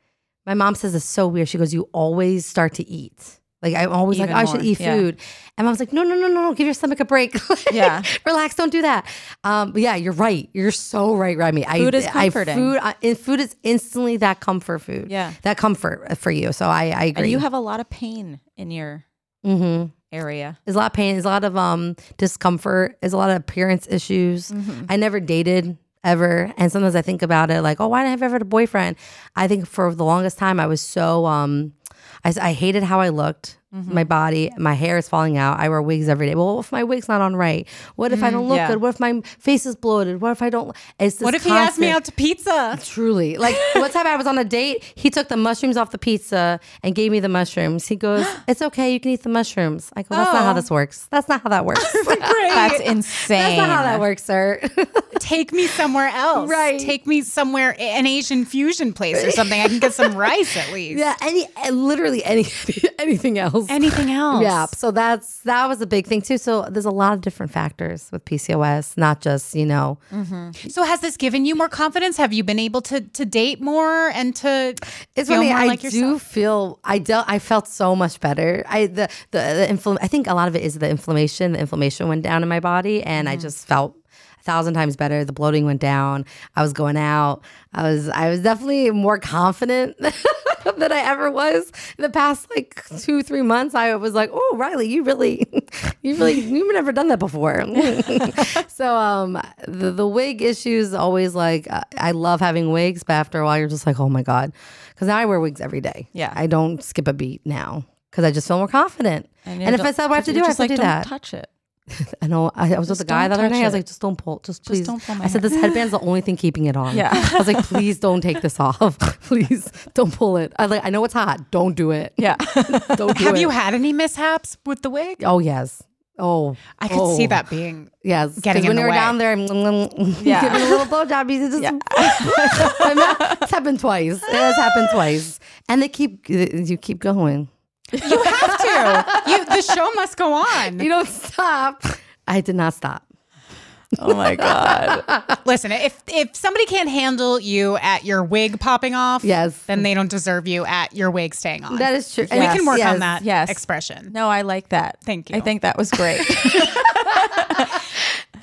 Speaker 5: my mom says it's so weird. She goes, You always start to eat. Like I'm always
Speaker 2: Even
Speaker 5: like, "Oh, I should eat
Speaker 2: yeah.
Speaker 5: food. And mom's like, no, no, no, no, no, give your stomach a break. [laughs]
Speaker 2: Yeah.
Speaker 5: Relax, don't do that. Um, but yeah, you're right. You're so right, Remy.
Speaker 2: Food
Speaker 5: I,
Speaker 2: is comforting.
Speaker 5: I, food, I, and food is instantly that comfort food.
Speaker 2: Yeah.
Speaker 5: That comfort for you. So I, I agree.
Speaker 2: and you have a lot of pain in your
Speaker 5: mm-hmm.
Speaker 2: area.
Speaker 5: There's a lot of pain. There's a lot of um discomfort. There's a lot of appearance issues.
Speaker 2: Mm-hmm.
Speaker 5: I never dated ever, and sometimes I think about it like, oh, why didn't I have ever had a boyfriend? I think for the longest time I was so um, I, I hated how I looked.
Speaker 2: Mm-hmm.
Speaker 5: My body, my hair is falling out. I wear wigs every day. Well, what if my wig's not on right? What if I don't look
Speaker 2: Mm, yeah.
Speaker 5: good? What if my face is bloated? What if I don't? It's this
Speaker 1: What if he asked me out to pizza?
Speaker 5: Truly. Like [laughs] one time I was on a date, he took the mushrooms off the pizza and gave me the mushrooms. He goes, [gasps] It's okay, you can eat the mushrooms. I go, That's not how
Speaker 1: Oh.
Speaker 5: this works. That's not how that works. [laughs] [laughs]
Speaker 2: That's insane.
Speaker 5: That's not how that works, sir.
Speaker 1: Take me somewhere else.
Speaker 5: Right.
Speaker 1: Take me somewhere, an Asian fusion place or something. I can get some rice at least.
Speaker 5: yeah, any uh, literally any anything else.
Speaker 1: Anything else?
Speaker 5: Yeah, so that's that was a big thing too. So there's a lot of different factors with PCOS, not just you know. Mm-hmm.
Speaker 1: So has this given you more confidence? Have you been able to to date more and to
Speaker 5: It's funny. I
Speaker 1: like
Speaker 5: do
Speaker 1: yourself?
Speaker 5: feel I dealt. I felt so much better. I the the, the infl- I think a lot of it is the inflammation. The inflammation went down in my body, and I mm-hmm. just felt a thousand times better. The bloating went down. I was going out. I was I was definitely more confident [laughs] than I ever was in the past like two three months. I was like, oh Riley, you really, [laughs] you really, you've never done that before. [laughs] so um, the the wig issues always like I love having wigs, but after a while you're just like, oh my god, because now I wear wigs every day.
Speaker 2: Yeah.
Speaker 5: I don't skip a beat now because I just feel more confident. And,
Speaker 2: you're
Speaker 5: if I said what I have to do, I have
Speaker 2: just
Speaker 5: to
Speaker 2: like,
Speaker 5: do that.
Speaker 2: touch it. [laughs]
Speaker 5: I know. I, I was with
Speaker 2: Just
Speaker 5: a guy the other night. I was like, just don't pull. Just please.
Speaker 2: don't pull my
Speaker 5: I said, this headband's the only thing keeping it on.
Speaker 2: Yeah.
Speaker 5: I was like, please don't take this off. [laughs] please don't pull it. I like. I know it's hot. Don't do it.
Speaker 2: Yeah. [laughs]
Speaker 5: Don't do
Speaker 1: Have
Speaker 5: it.
Speaker 1: you had any mishaps with the wig?
Speaker 5: Oh yes. Oh,
Speaker 1: I could see
Speaker 5: oh.
Speaker 1: that being
Speaker 5: Yes,
Speaker 1: getting
Speaker 5: when
Speaker 1: the
Speaker 5: you were
Speaker 1: way.
Speaker 5: down there,
Speaker 2: Yeah.
Speaker 5: giving a little blowjob, you just it's happened twice. It has happened twice, and they keep you keep going.
Speaker 1: You have to. You, the show must go on.
Speaker 5: You don't stop. I did not stop.
Speaker 2: Oh my god.
Speaker 1: Listen, if if somebody can't handle you at your wig popping off,
Speaker 5: Yes.
Speaker 1: then they don't deserve you at your wig staying on.
Speaker 5: That is true.
Speaker 1: we can work
Speaker 5: Yes,
Speaker 1: on that
Speaker 2: yes.
Speaker 1: expression.
Speaker 2: No, I like that.
Speaker 1: Thank you.
Speaker 2: I think that was great. [laughs]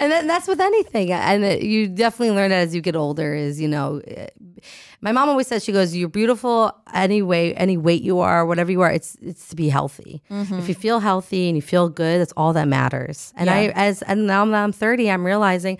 Speaker 5: and then that's with anything and you definitely learn that as you get older is you know eh, my mom always says she goes you're beautiful any way any weight you are whatever you are it's it's to be healthy. If you feel healthy and you feel good that's all that matters. And i as and now that i'm 30 i'm realizing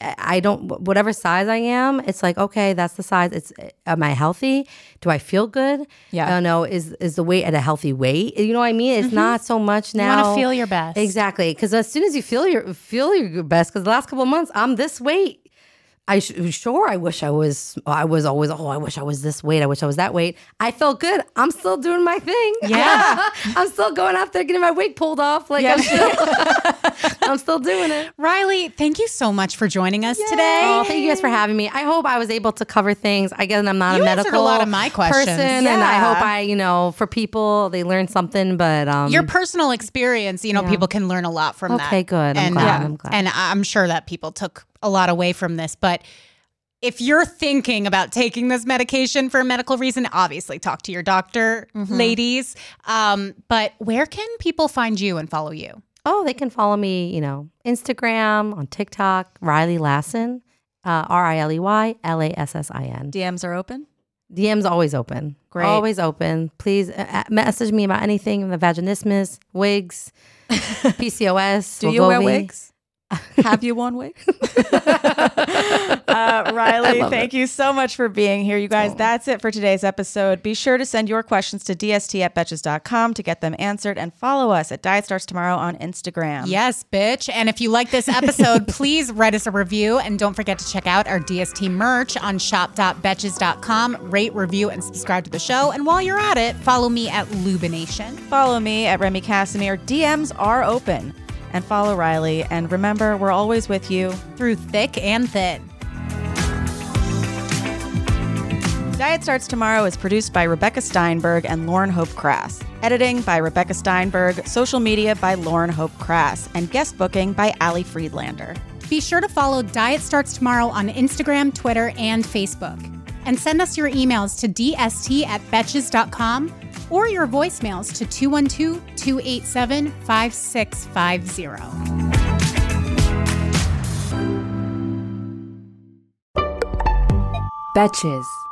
Speaker 5: I don't whatever size I am. It's like okay, that's the size. It's am I healthy? Do I feel good?
Speaker 2: Yeah.
Speaker 5: I don't know. Is is the weight at a healthy weight? You know what I mean? It's mm-hmm. not so much now.
Speaker 1: wanna feel your best.
Speaker 5: Exactly, because as soon as you feel your feel your best, because the last couple of months I'm this weight. I sure I wish I was I was always oh I wish I was this weight I wish I was that weight I felt good I'm still doing my thing
Speaker 1: Yeah. [laughs]
Speaker 5: I'm still going out there getting my wig pulled off like I'm still [laughs] I'm still doing it
Speaker 1: Riley, thank you so much for joining us today.
Speaker 5: Oh, thank you guys for having me. I hope I was able to cover things. I guess I'm not
Speaker 1: You
Speaker 5: a
Speaker 1: answered a
Speaker 5: medical
Speaker 1: lot of my questions.
Speaker 5: person, and I hope I, you know, for people they learn something. But um,
Speaker 1: Your personal experience, you know, people can learn a lot from that.
Speaker 5: Okay, good. I'm
Speaker 1: and,
Speaker 5: glad. I'm glad.
Speaker 1: And I'm sure that people took a lot away from this. But if you're thinking about taking this medication for a medical reason, obviously talk to your doctor,
Speaker 5: Mm-hmm.
Speaker 1: ladies. Um, but where can people find you and follow you?
Speaker 5: oh, they can follow me, you know, Instagram, on TikTok, Riley Lassin, uh, R I L E Y L A S S I N.
Speaker 2: DMs are open.
Speaker 5: DM's always open.
Speaker 2: Great.
Speaker 5: Always open. Please uh, uh, message me about anything the vaginismus, wigs, [laughs] PCOS.
Speaker 2: Do you wear
Speaker 5: Wegovy.
Speaker 2: wigs? Have you one wigs? [laughs] uh, Riley, thank you so much for being here. You guys, that's it for today's episode. Be sure to send your questions to dst at betches.com to get them answered and follow us at Diet Starts Tomorrow on Instagram.
Speaker 1: Yes, bitch. And if you like this episode, [laughs] please write us a review and don't forget to check out our DST merch on shop.betches.com. Rate, review, and subscribe to the show. And while you're at it, follow me at Lubination.
Speaker 2: Follow me at Remy Kassimir. DMs are open. And follow Riley. And remember, we're always with you.
Speaker 1: Through thick and thin.
Speaker 2: Diet Starts Tomorrow is produced by Rebecca Steinberg and Lauren Hope Crass. Editing by Rebecca Steinberg, social media by Lauren Hope Crass, and guest booking by Ali Friedlander.
Speaker 1: Be sure to follow Diet Starts Tomorrow on Instagram, Twitter, and Facebook. And send us your emails to dst at betches.com or your voicemails to 212 287 5650.
Speaker 9: Betches.